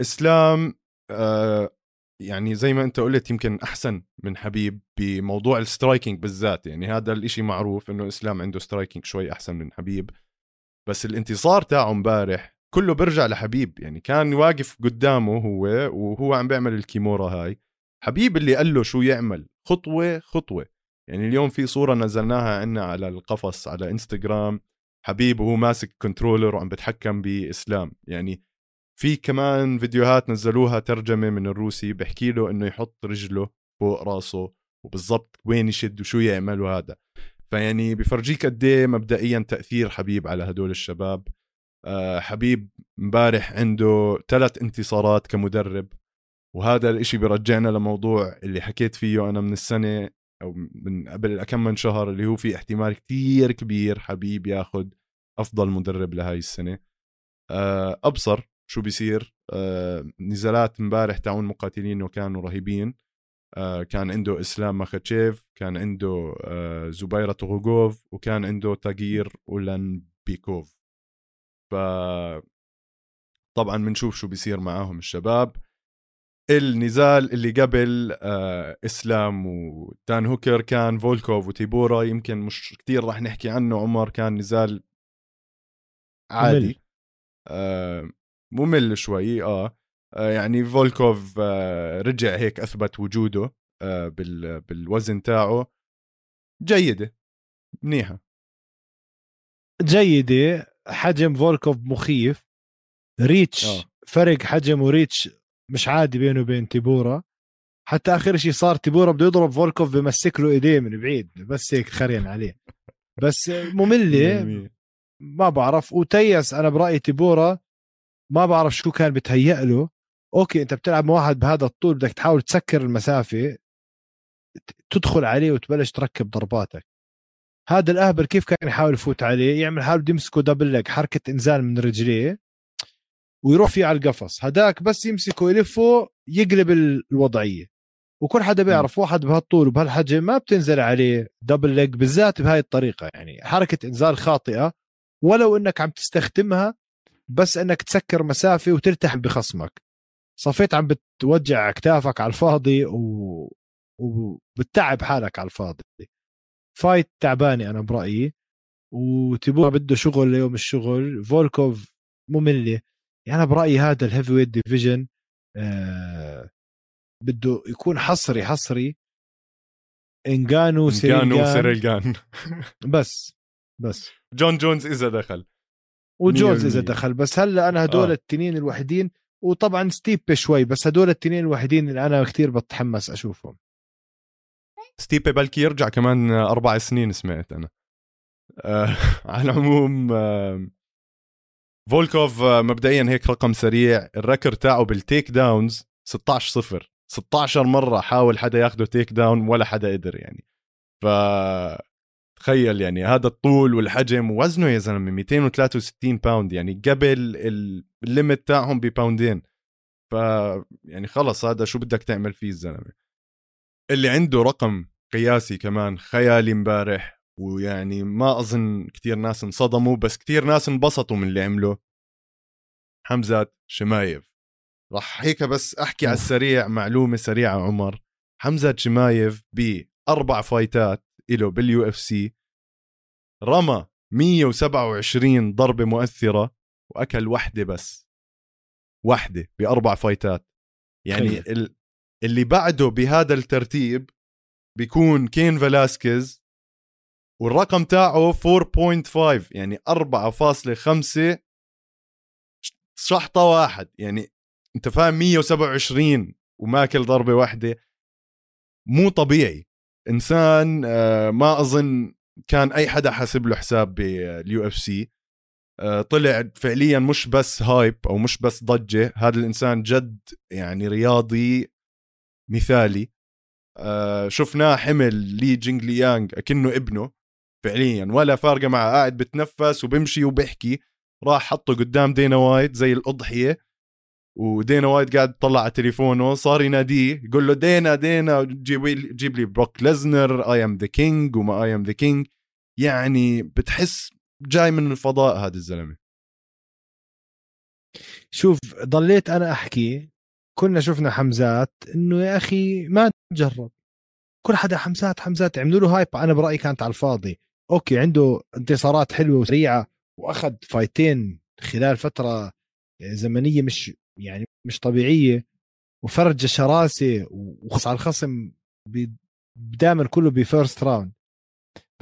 إسلام آه، يعني زي ما أنت قلت يمكن أحسن من حبيب بموضوع ال striking بالذات. يعني هذا الإشي معروف إنه إسلام عنده striking شوي أحسن من حبيب. بس الانتصار تاعه امبارح كله برجع لحبيب. يعني كان واقف قدامه هو وهو عم بيعمل الكيمورا هاي. حبيب اللي قال له شو يعمل؟ خطوة خطوة. يعني اليوم في صورة نزلناها عنا على القفص على إنستغرام حبيب وهو ماسك controller وعم بتحكم بإسلام. يعني في كمان فيديوهات نزلوها ترجمة من الروسي بحكي له إنه يحط رجله فوق راسه وبالضبط وين يشد وشو يعمل وهذا. فيعني بفرجيك قد إيه مبدئيا تأثير حبيب على هدول الشباب. أه حبيب مبارح عنده ثلاث انتصارات كمدرب. وهذا الإشي برجعنا لموضوع اللي حكيت فيه أنا من السنة أو من قبل كم من شهر اللي هو في احتمال كتير كبير حبيب ياخذ أفضل مدرب لهاي السنة. أه أبصر شو بيصير. أه نزالات امبارح تاعون مقاتلين وكانوا رهيبين. أه كان عنده إسلام ماخاتشيف كان عنده زبيرة توغوغوف وكان عنده تاغير اولان بيكوف ف طبعا بنشوف شو بيصير معاهم الشباب. النزال اللي قبل آه إسلام ودان هوكر كان فولكوف وتيبورا يمكن مش كتير راح نحكي عنه عمر كان نزال عادي. ممل, آه ممل شوي آه, آه يعني فولكوف آه رجع هيك أثبت وجوده آه بال بالوزن تاعه. جيدة. منيحة. جيدة. حجم فولكوف مخيف. reach أوه. فرق حجم و reach مش عادي بينه وبين تيبورا. حتى آخر شيء صار تيبورا بده يضرب فولكوف بمسك له إيديه من بعيد بس هيك خرين عليه. بس مملة. ما بعرف. وتيس أنا برأيي تيبورا ما بعرف شو كان بتهيأ له. okay أنت بتلعب مع واحد بهذا الطول بدك تحاول تسكر المسافة تدخل عليه وتبلش تركب ضرباتك. هذا الأهبل كيف كان يحاول يفوت عليه؟ يعمل حاله بده يمسكه double leg حركة إنزال من رجليه. ويروح فيه على القفص. هداك بس يمسكه يلفه يقلب الوضعية. وكل حدا بيعرف واحد بهالطول وبهالحجم ما بتنزل عليه double leg بالذات بهاي الطريقة. يعني حركة انزال خاطئة ولو إنك عم تستخدمها بس إنك تسكر مسافة وترتاح بخصمك. صفيت عم بتوجع أكتافك على الفاضي و... وبتتعب حالك على الفاضي. fight تعبانة أنا برأيي. وتيبورا بده شغل ليوم الشغل. فولكوف مملة. يعني أنا برأيي هذا ال heavyweight division آه بده يكون حصري حصري. انجانو سيريل جان سيريل جان بس بس. [laughs] جون جونز إذا دخل. وجونز إذا دخل. بس هلأ أنا هدول آه. التنين الوحيدين وطبعا ستيبي شوي بس هدول التنين الوحيدين اللي أنا كثير بتحمس أشوفهم. ستيبي بلكي يرجع كمان أربع سنين سمعت أنا. آه [laughs] على العموم آه فولكوف آه مبدئيا هيك رقم سريع ال record تاعه بال takedowns 16 0 16 مرة حاول حدا ياخده takedown ولا حدا قدر يعني. ف تخيل يعني هذا الطول والحجم وزنه يا زلمة 263 باوند يعني قبل ال limit تاعهم بباوندين ف يعني خلص هذا شو بدك تعمل فيه الزلمة؟ اللي عنده رقم قياسي كمان خيالي امبارح ويعني ما أظن كثير ناس انصدموا بس كثير ناس انبسطوا من اللي عمله حمزة شمايف. راح هيك بس أحكي على السريع معلومة سريعة عمر. حمزة شمايف باربع فايتات له بال UFC. رمى 127 ضربة مؤثرة وأكل وحدة بس. وحدة بأربع فايتات. يعني ال... اللي بعده بهذا الترتيب بيكون كين فلاسكيز والرقم تاعه 4.5 يعني 4.5 شحطة واحد يعني أنت فاهم 127 وماكل ضربة واحدة. مو طبيعي. إنسان آه، ما أظن كان أي حدا حاسب له حساب بال UFC. طلع فعليا مش بس hype أو مش بس ضجة. هذا الإنسان جد يعني رياضي مثالي. آه، شفناه حمل لي جينغ ليانغ أكنه ابنه. فعليا ولا فارقة معه. قاعد بتنفس وبمشي وبيحكي راح حطه قدام دينا وايت زي الأضحية. ودينا وايت قاعد طلع على تليفونه. صار يناديه يقول له دينا دينا جيب لي جيب لي بروك ليزنر I am the king وما I am the king يعني بتحس جاي من الفضاء هذا الزلمة. شوف ضليت أنا أحكي. كنا شفنا حمزات إنه يا أخي ما تجرب كل حدا حمزات حمزات عملوا له hype أنا برأيي كانت على الفاضي. okay عنده انتصارات حلوة وسريعة وأخذ فايتين خلال فترة زمنية مش يعني مش طبيعية وفرج شراسة وخص على الخصم دائما كله ب first round.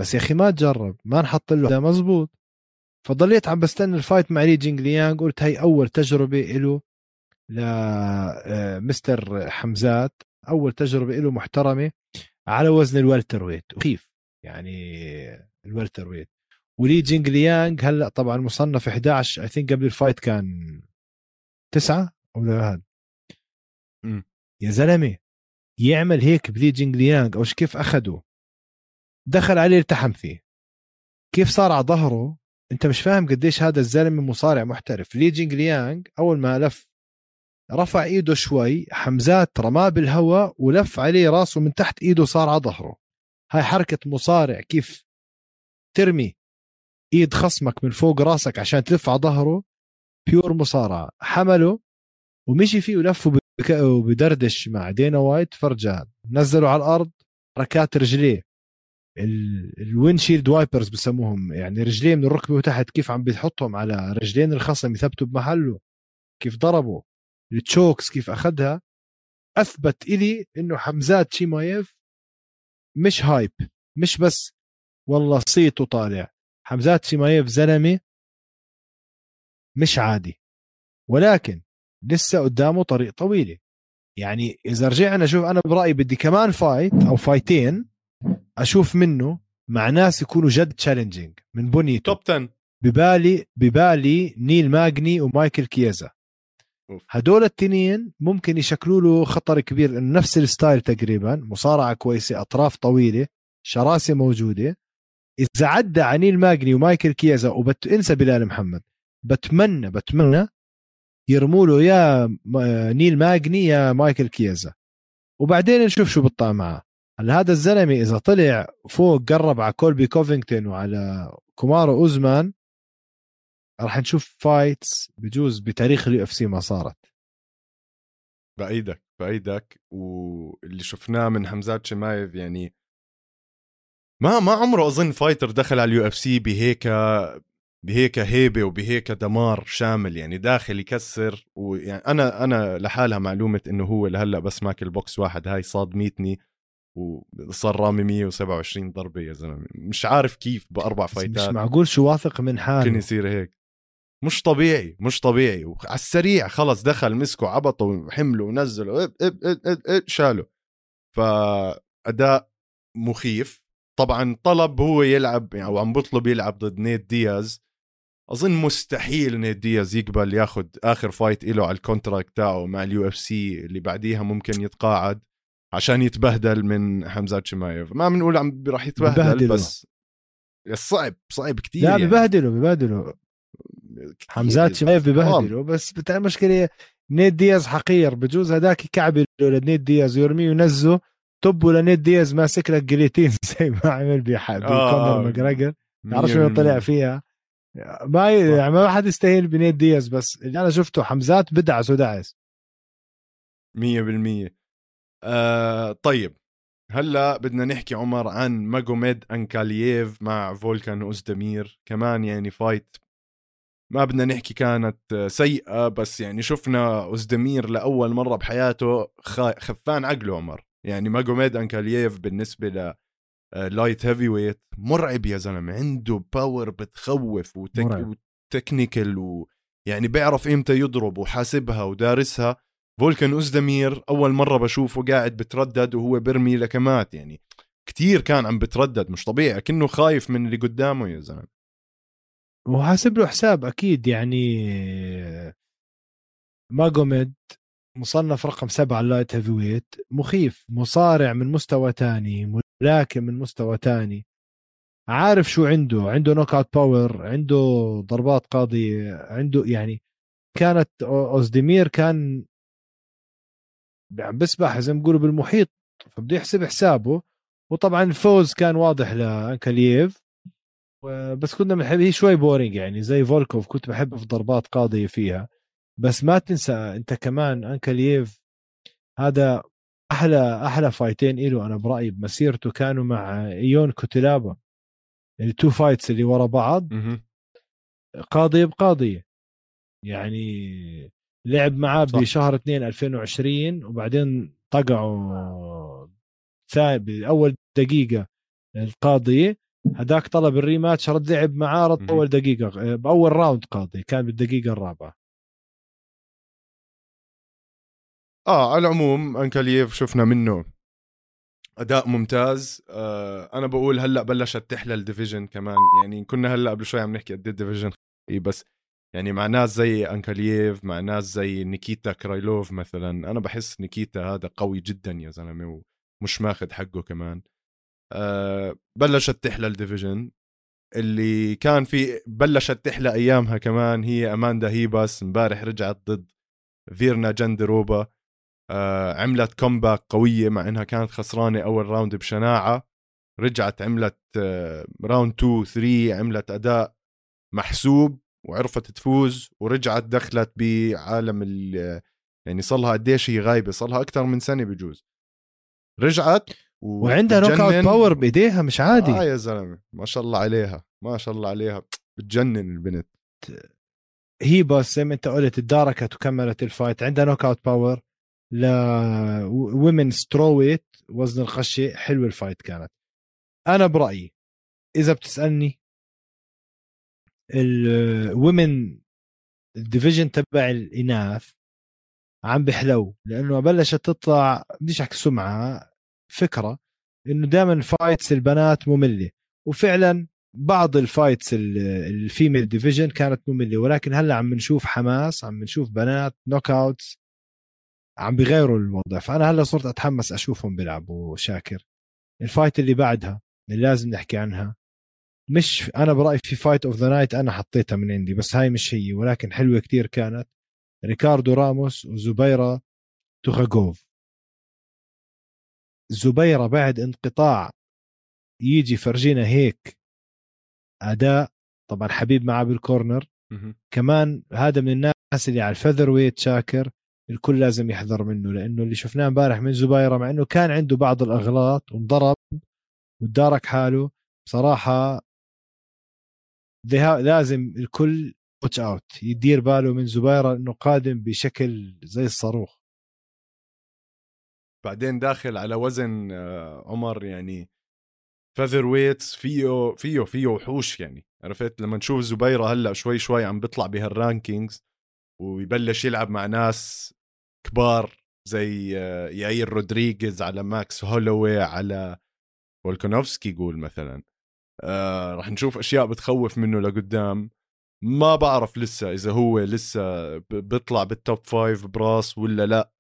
بس يا أخي ما تجرب ما نحط له مزبوط. فضليت عم بستنى ال fight مع لي جينغ ليانغ قلت هي أول تجربة له لمستر آه، حمزات أول تجربة له محترمة على وزن ال welterweight. وخيف. يعني ال welterweight ولي جينغ ليانغ هلأ طبعا مصنف 11 I think قبل ال fight كان تسعة أو هذا. يا زلمة يعمل هيك بلي جينغ ليانغ أو كيف أخده؟ دخل عليه التحم فيه. كيف صار على ظهره؟ أنت مش فاهم قديش هذا الزلمة مصارع محترف. لي جينغ ليانغ أول ما لف رفع إيده شوي حمزات رماه بالهواء ولف عليه راسه من تحت إيده صار على ظهره. هاي حركة مصارع كيف ترمي إيد خصمك من فوق راسك عشان تلف على ظهره pure مصارعة. حمله ومشي فيه ولف وبدردش مع دينا وايت فرجان. نزله على الأرض ركات رجليه. ال windshield wipers بسموهم. يعني رجليه من الركبة وتحت كيف عم بيحطهم على رجلين الخصم يثبتوا بمحله. كيف ضربوا. ال chokes كيف أخذها. أثبت إلي إنه حمزات شيمايف مش هايب مش بس والله صيته طالع حمزات شيمايف زلمة مش عادي. ولكن لسه قدامه طريق طويلة. يعني إذا رجعنا شوف أنا برأيي بدي كمان fight أو فايتين أشوف منه مع ناس يكونوا جد challenging من بنيته. top 10 ببالي ببالي نيل ماجني ومايكل كيزا. هدول التنين ممكن يشكلوا له خطر كبير لأنه نفس ال style تقريبا مصارعة كويسة أطراف طويلة شراسة موجودة. إذا عدى عنيل ماجني ومايكل كيازا وبت انسى بلال محمد بتمنى بتمنى يرموا له يا م- نيل ماجني يا مايكل كيازا. وبعدين نشوف شو بيطلع معه. هلا هذا الزلمة إذا طلع فوق قرب على كولبي كوفينغتون وعلى كومارو أوزمان راح نشوف fights بجوز بتاريخ ال UFC ما صارت. بايدك بايدك واللي شفناه من حمزات شمايف يعني ما ما عمره أظن fighter دخل على ال UFC بهيك بهيك هيبة وبهيك دمار شامل يعني داخل يكسر ويعني أنا أنا لحالها معلومة إنه هو لهلأ بس ماكل بوكس واحد هاي صادميتني وصار رامي 127 ضربة يا زلمة. مش عارف كيف بأربع بس مش فايتات. معقول شو واثق من ممكن حاله يصير هيك. مش طبيعي مش طبيعي. وعلى السريع خلص دخل مسكه عبطه وحمله ونزله إب إب إب إب إب شاله. فأداء مخيف. طبعا طلب هو يلعب يعني أو عم بطلب يلعب ضد نيت دياز أظن مستحيل نيت دياز يقبل ياخذ آخر fight له على ال contract تاعه مع ال UFC اللي بعديها ممكن يتقاعد عشان يتبهدل من حمزات شمايف ما بنقول عم راح يتبهدل ببهدله. بس صعب صعب كتير لا يعني. ببهدلوا كتير. حمزات شمايف ببهدلوا بس بتاع المشكلة نيت دياز حقير بجوز هداك يكعبل لنيت دياز ويرميه وينزه طبوا لنيت دياز ماسك لك جليتين [laughs] زي ما عمل بح- آه. ماجراجر. تعرف شو 100%. طلع فيها؟ ما يعني ما حد يستاهل بنيت دياز بس اللي أنا شفته حمزات بدعس ودعس. مية بالمية. آه طيب. هلأ بدنا نحكي عمر عن ماجوميد أنكالييف مع فولكان أوزدمير. كمان يعني fight ما بدنا نحكي كانت سيئة بس يعني شفنا أوزدمير لأول مرة بحياته خفان عقله عمر. يعني ماجوميد انكالييف بالنسبة ل light heavyweight مرعب يا زلمة. عنده power بتخوف وتك... و technical ويعني بيعرف إمتى يضرب وحاسبها ودارسها. فولكان أوزدمير أول مرة بشوفه قاعد بتردد وهو برمي لكمات يعني كتير كان عم بتردد مش طبيعي كأنه خايف من اللي قدامه يا زلمة. وحاسب له حساب أكيد يعني ماجوميد مصنف رقم سبعة ال light heavyweight. مخيف مصارع من مستوى تاني ملاكم من مستوى تاني. عارف شو عنده؟ عنده knockout power عنده ضربات قاضية عنده يعني كانت أوزديمير كان عم بسبح زي ما بيقولوا بالمحيط فبده يحسب حسابه. وطبعا الفوز كان واضح لانكالييف و- بس كنا بنحب هي شوي boring يعني زي فولكوف كنت بحب في ضربات قاضية فيها. بس ما تنسى أنت كمان انكالييف هذا أحلى أحلى فايتين له أنا برأيي بمسيرته كانوا مع إيون كوتيلابا. ال two fights اللي ورا بعض. قاضيه بقاضيه يعني لعب معاه. بشهر 2 2020 وبعدين طقعوا ثاني بأول دقيقة القاضيه هداك طلب ال rematch رد لعب معاه رد. أول دقيقة بأول round قاضي كان بالدقيقة الرابعة. آه على العموم انكالييف شفنا منه أداء ممتاز. آه أنا بقول هلأ بلشت تحلى ال division كمان. يعني كنا هلأ قبل شوي عم نحكي قد ال division بس يعني مع ناس زي انكالييف مع ناس زي نيكيتا كرايلوف مثلا أنا بحس نيكيتا هذا قوي جدا يا زلمة ومش ماخذ حقه كمان. آه بلشت تحلى ال division اللي كان في بلشت تحلى أيامها كمان هي اماندا ريباس امبارح رجعت ضد فيرنا جندروبا عملت comeback قوية مع إنها كانت خسرانة أول round بشناعة. رجعت عملت آه round 2 3 عملت أداء محسوب وعرفت تفوز ورجعت دخلت بعالم ال يعني صار لها قديش هي غايبة صار لها أكثر من سنة بجوز. رجعت و- وعندها knockout. power بإيديها مش عادي. آه يا زلمة ما شاء الله عليها ما شاء الله عليها. بتجنن البنت. هي بس زي ما أنت قلت تداركت وكملت ال fight عندها نوك اوت باور ل women strawweight وزن القشه حلو ال fight كانت. أنا برأيي إذا بتسألني ال women ال division تبع الإناث عم بحلو لأنه بلشت تطلع بديش أحكي سمعة فكرة إنه دائما fights البنات مملة. وفعلا بعض ال fights ال female division كانت مملة ولكن هلأ عم نشوف حماس عم نشوف بنات knockouts عم بيغيروا الوضع. فأنا هلأ صرت أتحمس أشوفهم بيلعبوا شاكر. ال fight اللي بعدها اللي لازم نحكي عنها مش أنا برأيي في fight of the night أنا حطيتها من عندي بس هاي مش هي ولكن حلوة كتير كانت. ريكاردو راموس وزبيرة توغاغوف زبيرة بعد انقطاع يجي فرجينا هيك أداء طبعا حبيب معاه بالكورنر كمان هذا من الناس اللي على الفذر ويت شاكر. الكل لازم يحذر منه لأنه اللي شفناه امبارح من زبيرة مع إنه كان عنده بعض الأغلاط وانضرب وتدارك حاله بصراحة لازم الكل watch out يدير باله من زبيرة إنه قادم بشكل زي الصاروخ. بعدين داخل على وزن آه، عمر يعني featherweights فيه فيه فيه وحوش يعني عرفت؟ لما نشوف زبيرة هلأ شوي شوي عم بيطلع بهال rankings ويبلش يلعب مع ناس كبار زي آه، ياير رودريغيز على ماكس هولوي على فولكانوفسكي يقول مثلا. آه نشوف أشياء بتخوف منه لقدام. ما بعرف لسه إذا هو لسه بيطلع بال top five براس ولا لا.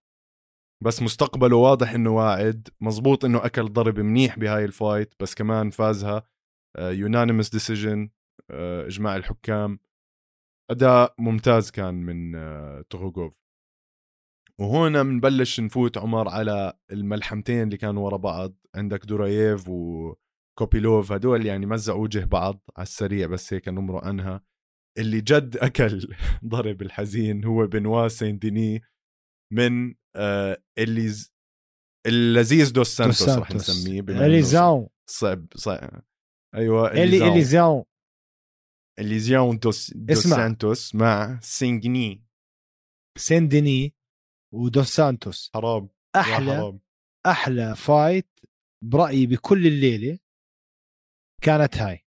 بس مستقبله واضح إنه واعد. مزبوط إنه أكل ضرب منيح بهاي ال fight بس كمان فازها unanimous decision آه إجماع الحكام. أداء ممتاز كان من آه وهون بنبلش نفوت عمر على الملحمتين اللي كانوا ورا بعض. عندك دوراييف وكوبيلوف هدول يعني مزقوا وجه بعض على السريع بس هيك نمرق عنها. اللي جد أكل [laughs] ضرب الحزين هو بنوا سين ديني من آه اللي اللذيذ دوس سانتوس رح نسميه إليزاون. صعب صعب. أيوه إليزاون. إليزاون. دوس, دوس سانتوس مع سينجني سين ديني ودوس سانتوس. حرام. أحلى حرام. أحلى fight برأيي بكل الليلة كانت هاي.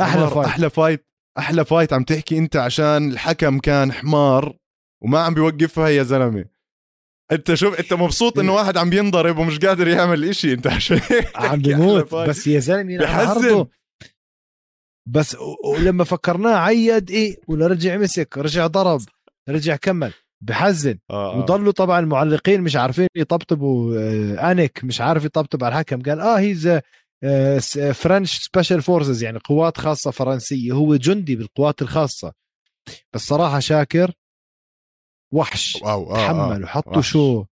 أحلى fight. أحلى fight أحلى fight عم تحكي أنت عشان الحكم كان حمار وما عم بيوقفها يا زلمة. أنت شوف أنت مبسوط إنه واحد عم بينضرب ومش قادر يعمل إشي. أنت عشان [laughs] عم بيموت بس يا زلمة بحزن. بس ولما فكرناه عيد إيه ولا رجع مسك رجع ضرب رجع كمل. بحزن. آه, آه. وضلوا طبعا المعلقين مش عارفين يطبطبوا آه آنيك مش عارف يطبطب على الحكم. قال آه he's French special forces يعني قوات خاصة فرنسية. هو جندي بالقوات الخاصة. بس صراحة شاكر وحش. أو آه تحمل وحطوا show.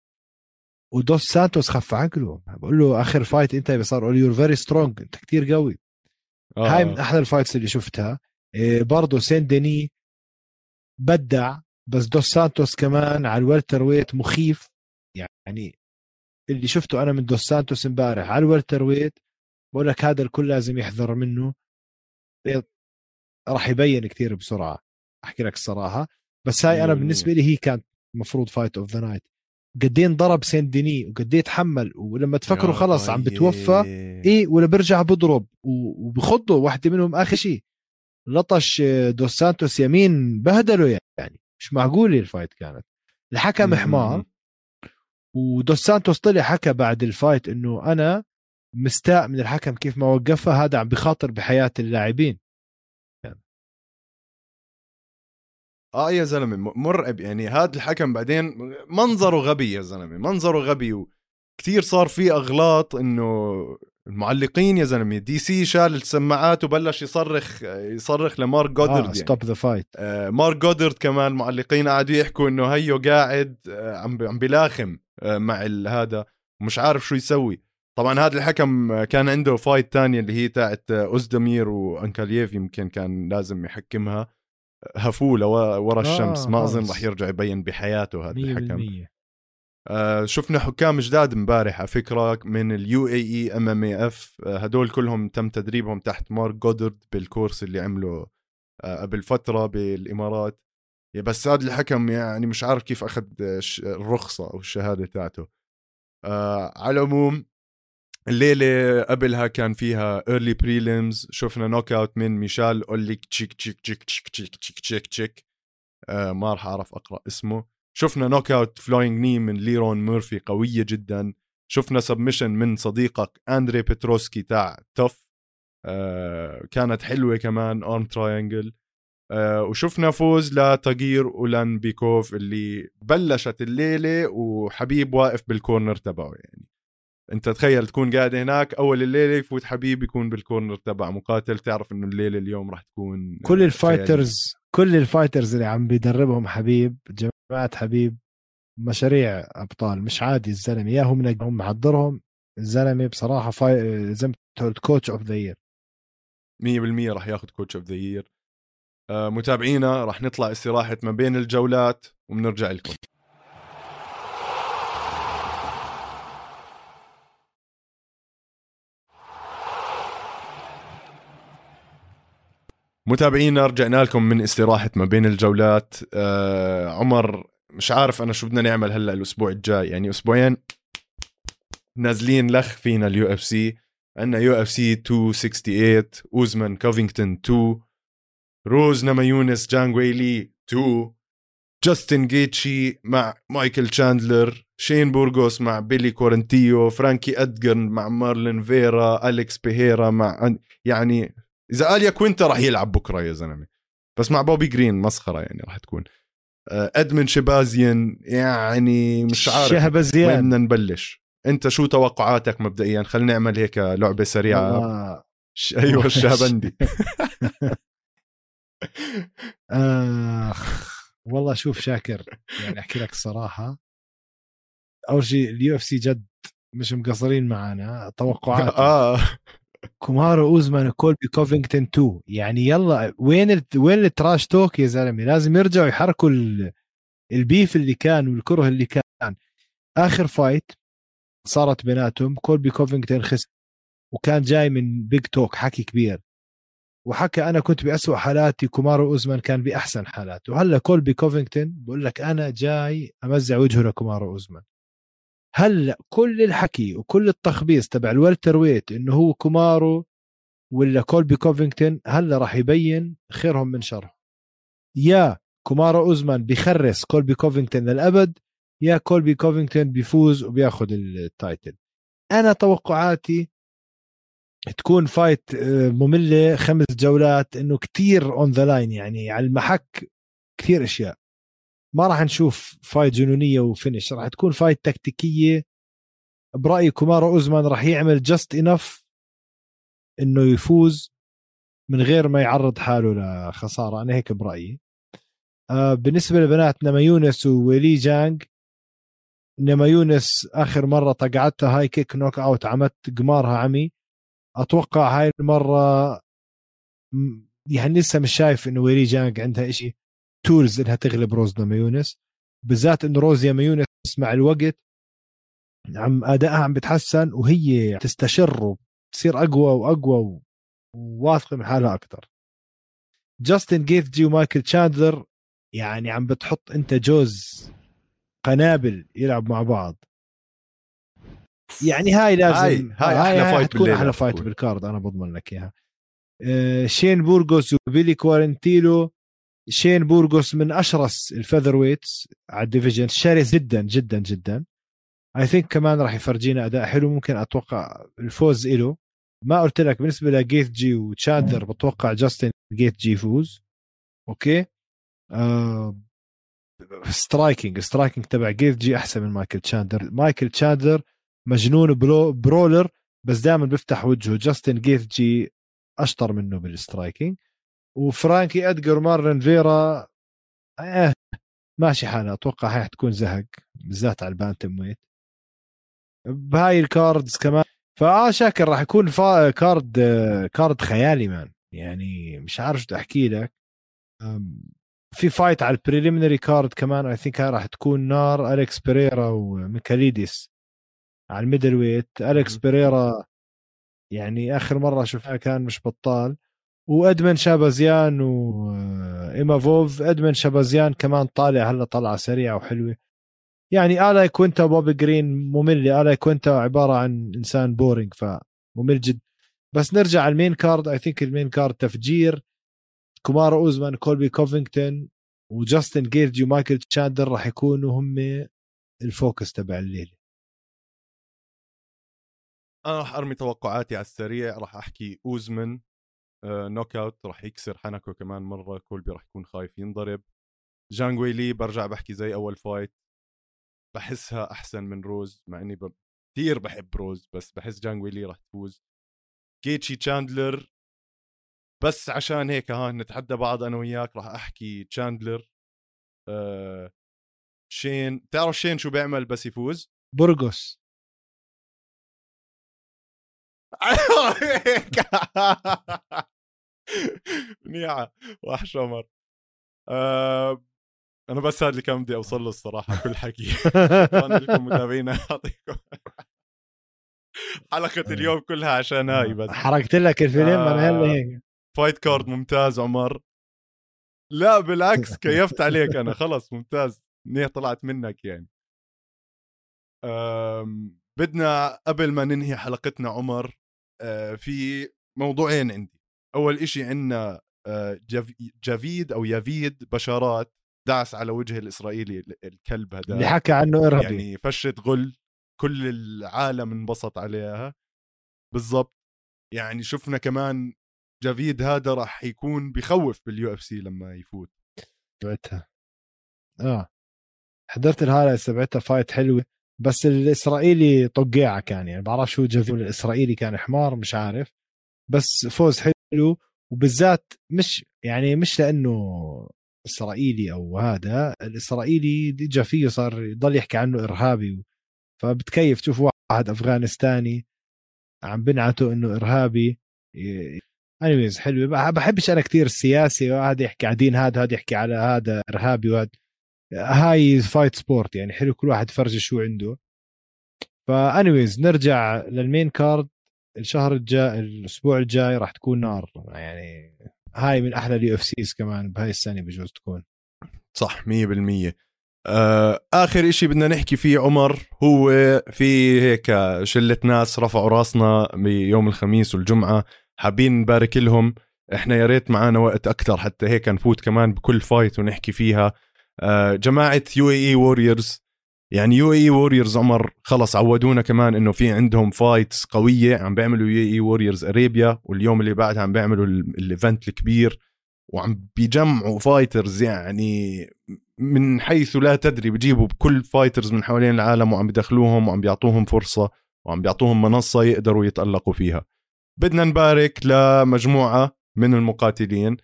ودوس سانتوس خف عقله بقول له آخر fight أنت صار قول you're very strong أنت كثير قوي. آه هاي من أحلى ال fights اللي شفتها. برضه سين ديني بدع. بس دوس سانتوس كمان على ال welterweight مخيف. يعني اللي شفته أنا من دوس سانتوس امبارح على ال welterweight بقول لك هذا الكل لازم يحذر منه. راح يبين كثير بسرعة أحكي لك الصراحة. بس هاي أنا بالنسبة لي هي كانت المفروض fight of the night قدي انضرب سين ديني وقديه تحمل ولما تفكروا خلص عم بتوفى اي ولا برجع بضرب وبخضه واحدة منهم آخر [laughs] شيء لطش دوس سانتوس يمين بهدله يعني. مش معقوله ال fight كانت. الحكم حمار ودوس سانتوس طلع حكى بعد ال fight إنه أنا مستاء من الحكم كيف ما وقفها هذا عم بخاطر بحياة اللاعبين. يعني. آه يا زلمة مرعب. يعني هذا الحكم بعدين منظره غبي يا زلمة منظره غبي وكثير صار في أغلاط إنه المعلقين يا زلمة. DC شال السماعات وبلش يصرخ يصرخ لمارك جودرد آه stop the fight مارك جودرد كمان المعلقين قاعدوا يحكوا إنه هيو قاعد آه عم عم بلاخم آه مع هذا مش عارف شو يسوي. طبعا هذا الحكم كان عنده fight تانية اللي هي تاعت أوزدمير وأنكالييف يمكن كان لازم يحكمها. هفولة ورا الشمس آه ما اظن رح يرجع يبين بحياته هذا الحكم. آه، شفنا حكام جداد امبارح على فكرة من اليو اي اي ام ام اي اف هدول كلهم تم تدريبهم تحت مارك جودرد بالكورس اللي عمله آه، قبل فترة بالإمارات. بس هذا الحكم يعني مش عارف كيف أخذ آه، الرخصة أو الشهادة تاعته. على العموم الليلة قبلها كان فيها early prelims شفنا knockout من ميشال أوليك تشيك تشيك تشيك تشيك تشيك تشيك تشيك, ما راح أعرف أقرأ اسمه. شفنا knockout flying knee من ليرون مورفي قوية جدا. شفنا submission من صديقك أندري بتروسكي تاع TUF آه كانت حلوة كمان arm triangle آه وشفنا فوز لتاجير اولانبيكوف اللي بلشت الليلة وحبيب واقف بال corner تبعه يعني. أنت تخيل تكون قاعد هناك أول الليلة يفوت حبيب يكون بال corner تبع مقاتل تعرف إنه الليلة اليوم راح تكون كل ال fighters كل ال fighters اللي عم بيدربهم حبيب جماعة حبيب مشاريع أبطال مش عادي الزلمة. يا هم هم محضرهم. الزلمة بصراحة fi... زي coach of the year 100% راح ياخذ coach of the year متابعينا راح نطلع استراحة ما بين الجولات وبنرجع لكم. متابعينا رجعنا لكم من استراحة ما بين الجولات. آه عمر مش عارف أنا شو بدنا نعمل هلأ الأسبوع الجاي. يعني أسبوعين نازلين لخ فينا ال UFC. عندنا UFC 268 أوزمان كوفينغتون 2 روز ناماهيوناس جانغ ويلي 2 جاستن جيجي مع مايكل تشاندلر شين بورغوس مع بيلي كوارنتيلو فرانكي ادجر مع مارلون فيرا أليكس بيريرا مع يعني إذا آل ياكوينتا راح يلعب بكرة يا زلمة. بس مع بوبي جرين مسخرة يعني راح تكون. آه، إدمن شبازيان يعني مش عارف شهبزيان وين بدنا نبلش. أنت شو توقعاتك مبدئيا؟ خلينا نعمل هيك لعبة سريعة. والله ش... أيوه الشهبندي. [laughs] آخ. والله شوف شاكر يعني أحكي لك الصراحه أول شيء اليو إف سي جد مش مقصرين معنا. توقعات آه. كومارو أوزمان كولبي كوفينغتون 2 يعني يلا وين ال... وين ال trash talk يا زلمة؟ لازم يرجعوا يحركوا ال... ال beef اللي كان والكره اللي كان. آخر fight صارت بيناتهم. كولبي كوفينغتون خسر وكان جاي من big talk حكي كبير. وحكى أنا كنت بأسوأ حالاتي كومارو أوزمان كان بأحسن حالاته. وهلا كولبي كوفينغتون بقول لك أنا جاي أمزع وجهه لكومارو أوزمان. هلا كل الحكي وكل التخبيص تبع ال welterweight إنه هو كومارو ولا كولبي كوفينغتون هلا راح يبين خيرهم من شرهم. يا كومارو أوزمان بيخرس كولبي كوفينغتون للأبد يا كولبي كوفينغتون بيفوز وبياخذ ال title. أنا توقعاتي تكون fight آه، مملة خمس جولات إنه كتير on the line يعني على المحك كثير أشياء. ما راح نشوف fight جنونية و finish. راح تكون fight تكتيكية. برأيي كومارو أوزمان راح يعمل just enough إنه يفوز من غير ما يعرض حاله لخسارة. أنا هيك برأيي. آه بالنسبة لبنات ناماهيوناس وويلي جانج ناماهيوناس آخر مرة طقعتها هاي kick knockout عمت قمارها عمي. أتوقع هاي المرة يعني لسه مش شايف انه ويلي جانج عندها إشي. tools إنها تغلب روز ناماهيوناس. بالذات انه روز ناماهيوناس مع الوقت عم ادائها عم بتحسن وهي تستشر وتصير أقوى وأقوى وواثقة من حالها أكثر جاستن جيجي ومايكل تشاندلر يعني عم بتحط أنت جوز قنابل يلعب مع بعض. يعني هاي لازم هاي- هاي أحلى fight حتكون بالليلة أحلى fight تكون. بال card أنا بضمن لك إياها. آه، شين بورغوس وبيلي كوارنتيلو شين بورغوس من أشرس ال featherweights على ال division. شرس جدا جدا جدا. I think كمان راح يفرجينا أداء حلو. ممكن أتوقع الفوز له ما قلت لك بالنسبة لجيجي وتشاندلر بتوقع جاستن جيجي يفوز. okay؟ آه striking striking تبع جيجي أحسن من مايكل تشاندر مايكل تشاندر مجنون bro brawler بس دائما بيفتح وجهه. جاستن جيجي أشطر منه بال striking وفرانكي ادجر مارلون فيرا eh, ماشي حالها. أتوقع هاي حتكون زهق بالذات على ال bantamweight. بهاي ال cards كمان. فآه شاكر راح يكون فا card card خيالي man. يعني مش عارف شو أحكي لك. في fight على ال preliminary card كمان. I think راح تكون نار. أليكس بيريرا وميكاليديس على ال middleweight. أليكس. بيريرا يعني آخر مرة شفناه كان مش بطال. وإدمون شابازيان وايمافوف إدمون شابازيان كمان طالع هلا طلعة سريعة وحلوة. يعني آل ياكوينتا وبوبي جرين ممله آل ياكوينتا عبارة عن إنسان boring فممل جدا بس نرجع على ال main card. I think ال main card تفجير. كومارو أوزمان كولبي كوفينغتون وجاستن جيجي ومايكل تشاندر راح يكونوا هم ال focus تبع الليلة. أنا راح أرمي توقعاتي على السريع. راح أحكي اوزمن آه knock out راح يكسر حنكه كمان مرة كولبي راح يكون خايف ينضرب. جانجوي لي برجع بحكي زي أول fight بحسها أحسن من روز مع إني ب... كثير بحب روز بس بحس جانجوي لي راح تفوز. كيتشي تشاندلر. بس عشان هيك ها نتحدى بعض أنا وياك راح أحكي تشاندلر. آه شين تعرف شين شو بيعمل بس يفوز؟ برقص. [laughs] منيحة وحش عمر. آه أنا بس هذا اللي كان بدي أوصل له الصراحة كل حكي. [laughs] لكم متابعينا يعطيكم حلقة اليوم كلها عشان هاي بس. حرقت لك الفيلم أنا آه. هلا هيك. fight card ممتاز عمر. لا بالعكس [laughs] كيفت عليك أنا. خلص ممتاز. منيح طلعت منك يعني. بدنا قبل ما ننهي حلقتنا عمر في موضوعين عندي. أول إشي عندنا جاف- جافيد أو يافيد بشارات دعس على وجه الإسرائيلي ال- الكلب هذا اللي حكى عنه إرهابي يعني فشة غل كل العالم انبسط عليها. بالضبط. يعني شفنا كمان جافيد هذا راح يكون بخوف بال UFC لما يفوت. تبعتها آه. حضرت ال highlights تبعتها fight حلوة. بس الإسرائيلي طقيعة كان يعني بعرف شو جافي الإسرائيلي كان حمار مش عارف. بس فوز حلو وبالذات مش يعني مش لأنه إسرائيلي أو هذا الإسرائيلي اجى فيه صار يضل يحكي عنه إرهابي. فبتكيف تشوف واحد أفغانستاني عم بنعته إنه إرهابي. anyways حلوة. بح- بحبش أنا كثير السياسي وهذا يحكي على دين هذا هذا يحكي على هذا إرهابي وهذا هاي fight sport يعني حلو كل واحد يفرجي شو عنده. ف anyways نرجع لل main card. الشهر الجاي الأسبوع الجاي راح تكون نار. يعني هاي من أحلى ال UFCs كمان بهاي السنة بجوز تكون. صح 100% آه آخر إشي بدنا نحكي فيه عمر. هو في هيك شلة ناس رفعوا راسنا بيوم الخميس والجمعة حابين نبارك لهم. إحنا يا ريت معنا وقت أكثر حتى هيك نفوت كمان بكل fight ونحكي فيها. جماعة UAE Warriors يعني UAE Warriors عمر خلص عودونا كمان إنه في عندهم fights قوية عم بيعملوا UAE Warriors Arabia واليوم اللي بعدها عم بيعملوا ال- event الكبير. وعم بيجمعوا fighters يعني من حيث لا تدري بجيبوا بكل fighters من حوالين العالم وعم بدخلوهم وعم بيعطوهم فرصة وعم بيعطوهم منصة يقدروا يتألقوا فيها. بدنا نبارك لمجموعة من المقاتلين.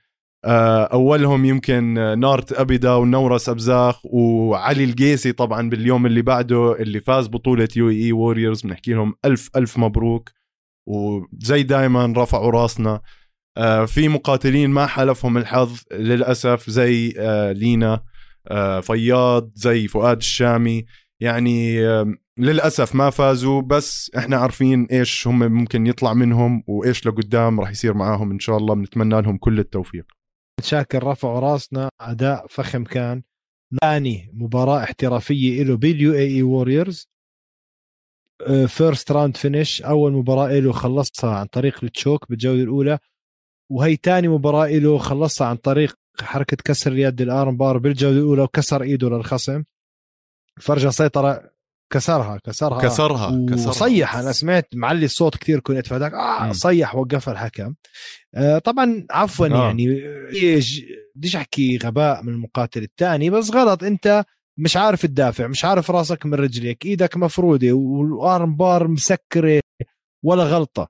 آه، أولهم يمكن نارت أبدا ونورس أبزاخ وعلي القيسي طبعا باليوم اللي بعده اللي فاز بطولة UAE Warriors. بنحكي لهم ألف ألف مبروك. وزي دايما رفعوا راسنا. آه، في مقاتلين ما حالفهم الحظ للأسف زي آه، لينا فياض زي فؤاد الشامي. يعني آم، للأسف ما فازوا بس إحنا عارفين إيش هم ممكن يطلع منهم وإيش لقدام راح يصير معاهم. إن شاء الله بنتمنى لهم كل التوفيق. شاكر رفعوا راسنا أداء فخم كان. ثاني مباراة احترافية له بال UAE Warriors first round finish أول مباراة له خلصها عن طريق ال choke بالجولة الأولى. وهي ثاني مباراة له خلصها عن طريق حركة كسر اليد ال arm bar بالجولة الأولى وكسر إيده للخصم. فرجة سيطرة كسرها كسرها. كسرها كسرها. وصيح أنا سمعت معلي الصوت كثير كنت فداك مم. صيح وقفها الحكم. آه طبعا عفوا آه. يعني إيش بديش أحكي غباء من المقاتل الثاني بس غلط. أنت مش عارف تدافع مش عارف راسك من رجليك إيدك مفرودة وال arm bar مسكرة ولا غلطة.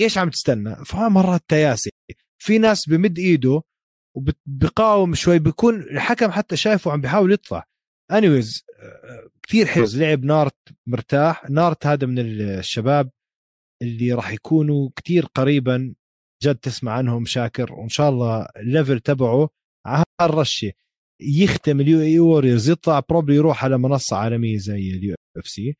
إيش عم تستنى؟ فمرات تياسة. في ناس بمد إيده وبقاوم شوي بيكون الحكم حتى شايفه عم بيحاول يطلع. anyways كثير حلو. لعب نارت مرتاح. نارت هذا من الشباب اللي راح يكونوا كثير قريبا. جد تسمع عنهم شاكر. وإن شاء الله ال level تبعه على هالرشة. يختم اليو إي ووريرز. يطلع بروبلي يروح على منصة عالمية زي اليو إف سي.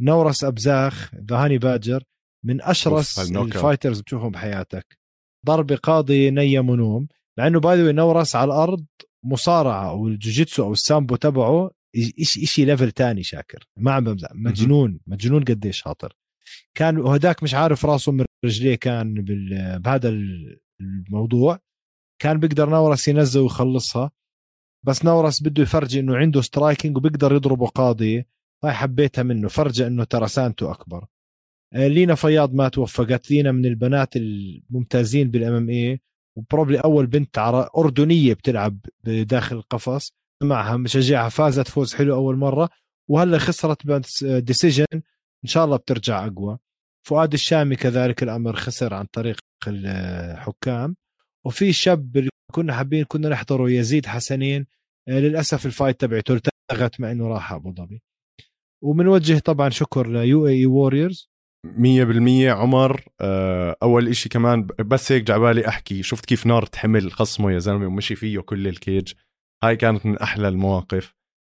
نورس أبزاخ ذهاني باجر من أشرس. الفايترز بتشوفهم بحياتك. ضربه قاضي نيم ونوم لأنه باي ذا نورس على الأرض مصارعة أو الجوجيتسو أو السامبو تبعه شيء شيء ليفل تاني شاكر. ما عم بمزح. مجنون. مجنون قديش شاطر كان وهداك مش عارف راسه من رجليه كان بال- بهذا الموضوع. كان بيقدر نورس ينزل ويخلصها. بس نورس بده يفرجي إنه عنده striking وبيقدر يضربه قاضي. هاي حبيتها منه. فرجة إنه ترسانته أكبر. آه، لينا فياض ما توفقت لينا من البنات الممتازين بال MMA و probably أول بنت أردنية بتلعب داخل القفص. معها مشجعها فازت فوز حلو أول مرة. وهلا خسرت بس decision إن شاء الله بترجع أقوى. فؤاد الشامي كذلك الأمر خسر عن طريق الحكام. وفي شاب اللي كنا حابين كنا نحضره يزيد حسنين. للأسف ال fight تبعته التغت مع إنه راح أبو ظبي. وبنوجه طبعا شكر ل UAE Warriors مية بالمية. عمر آه، أول إشي كمان بس هيك جعبالي أحكي شفت كيف نارت حمل خصمه يا زلمة ومشي فيه كل ال cage. هاي كانت من أحلى المواقف.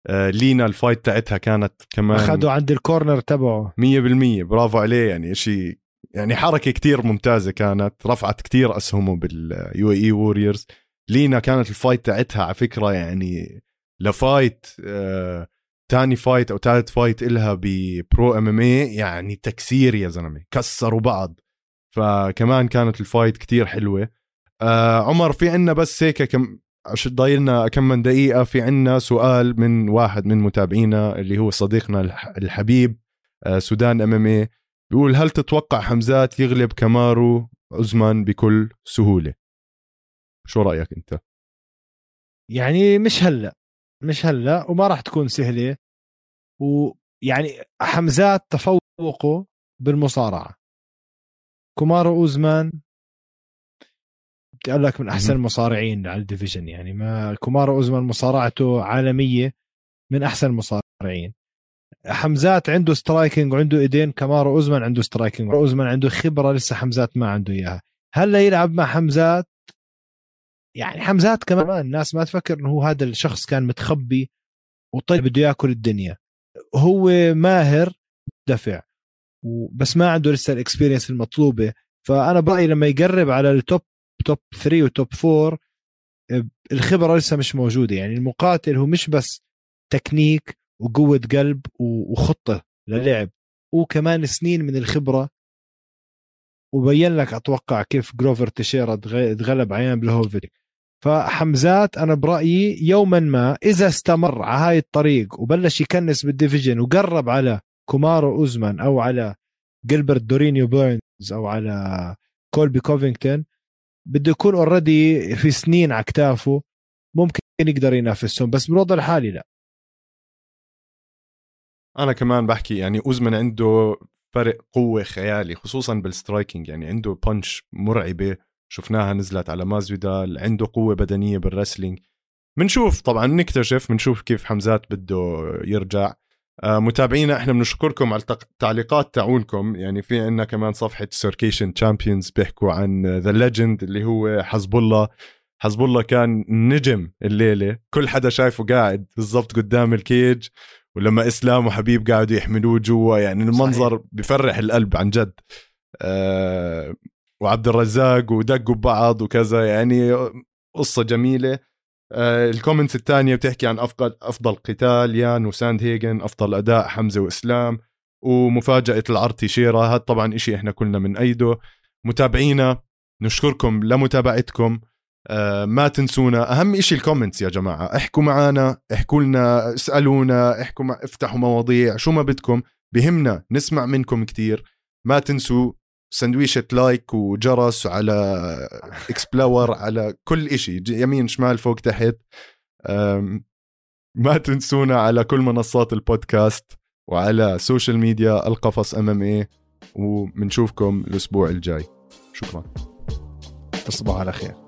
آه، لينا ال fight تاعتها كانت كمان أخذوا عند ال corner تبعه. مية بالمية. برافو عليه. يعني إشي يعني حركة كتير ممتازة كانت. رفعت كتير أسهمه بال UAE Warriors لينا كانت ال fight تاعتها على فكرة يعني ل fight آه تاني fight أو ثالث فايت إلها ب pro MMA يعني تكسير يا زلمة. كسروا بعض. فكمان كانت ال fight كتير حلوة. آه عمر في عنا بس هيك كم ضايلنا كم من دقيقة في عنا سؤال من واحد من متابعينا اللي هو صديقنا الحبيب آه سودان MMA بيقول هل تتوقع حمزات يغلب كمارو أوزمان بكل سهولة؟ شو رأيك أنت؟ يعني مش هلأ مش هلأ وما راح تكون سهلة. ويعني حمزات تفوقه بالمصارعة. كومارو اوزمان أقول لك من أحسن المصارعين على ال division يعني ما كومارو أوزمان مصارعته عالمية من أحسن المصارعين. حمزات عنده striking وعنده إيدين كمارو أوزمان عنده striking أوزمان عنده خبرة لسه حمزات ما عنده إياها. هلا يلعب مع حمزات؟ يعني حمزات كمان الناس ما تفكر إنه هو هذا الشخص كان متخبي وطيب بده ياكل الدنيا. هو ماهر دفع بس ما عنده لسه ال experience المطلوبة. فأنا برأيي لما يقرب على ال top top 3 و top 4 الخبرة لسه مش موجودة. يعني المقاتل هو مش بس تكنيك وقوة قلب وخطة للعب وكمان سنين من الخبرة. وبين لك أتوقع كيف جلوفر تيشيرا تغلب ع يان بلاهوفيتش فحمزات أنا برأيي يوما ما إذا استمر على هاي الطريق وبلش يكنس بال division وقرب على كومارو أوزمان أو على جيلبرت دورينيو بيرنز أو على كولبي كوفينغتون بده يكون already في سنين على كتافه ممكن يقدر ينافسهم بس بالوضع الحالي لا. أنا كمان بحكي يعني اوزمان عنده فرق قوة خيالي خصوصا بال striking يعني عنده punch مرعبة شفناها نزلت على مازفيدال عنده قوة بدنية بال wrestling. بنشوف طبعا نكتشف بنشوف كيف حمزات بده يرجع. متابعينا إحنا بنشكركم على التعليقات تاعونكم يعني في عندنا كمان صفحة سيركيشن تشامبيونز بيحكوا عن the legend اللي هو حسب الله. حسب الله كان نجم الليلة. كل حدا شايفه قاعد بالضبط قدام ال cage ولما إسلام وحبيب قاعدوا يحملوه جوا يعني المنظر صحيح. بفرح القلب عن جد. آه وعبدو روزيك ودقوا ببعض وكذا يعني قصة جميلة. آه ال comments الثانية بتحكي عن افضل أفضل قتال يان وساندهيجن أفضل أداء حمزات وإسلام ومفاجأة العرض تيشيرا هذا طبعا إشي إحنا كلنا من ايده متابعينا نشكركم لمتابعتكم. آه ما تنسونا أهم إشي ال comments يا جماعة. احكوا معنا احكوا لنا اسألونا احكوا. افتحوا مواضيع شو ما بدكم. بهمنا نسمع منكم كتير. ما تنسوا سندويشة like وجرس على explore [laughs] على كل إشي يمين شمال فوق تحت. ما تنسونا على كل منصات البودكاست وعلى social media القفص MMA وبنشوفكم الأسبوع الجاي. شكرا. تصبحوا على خير.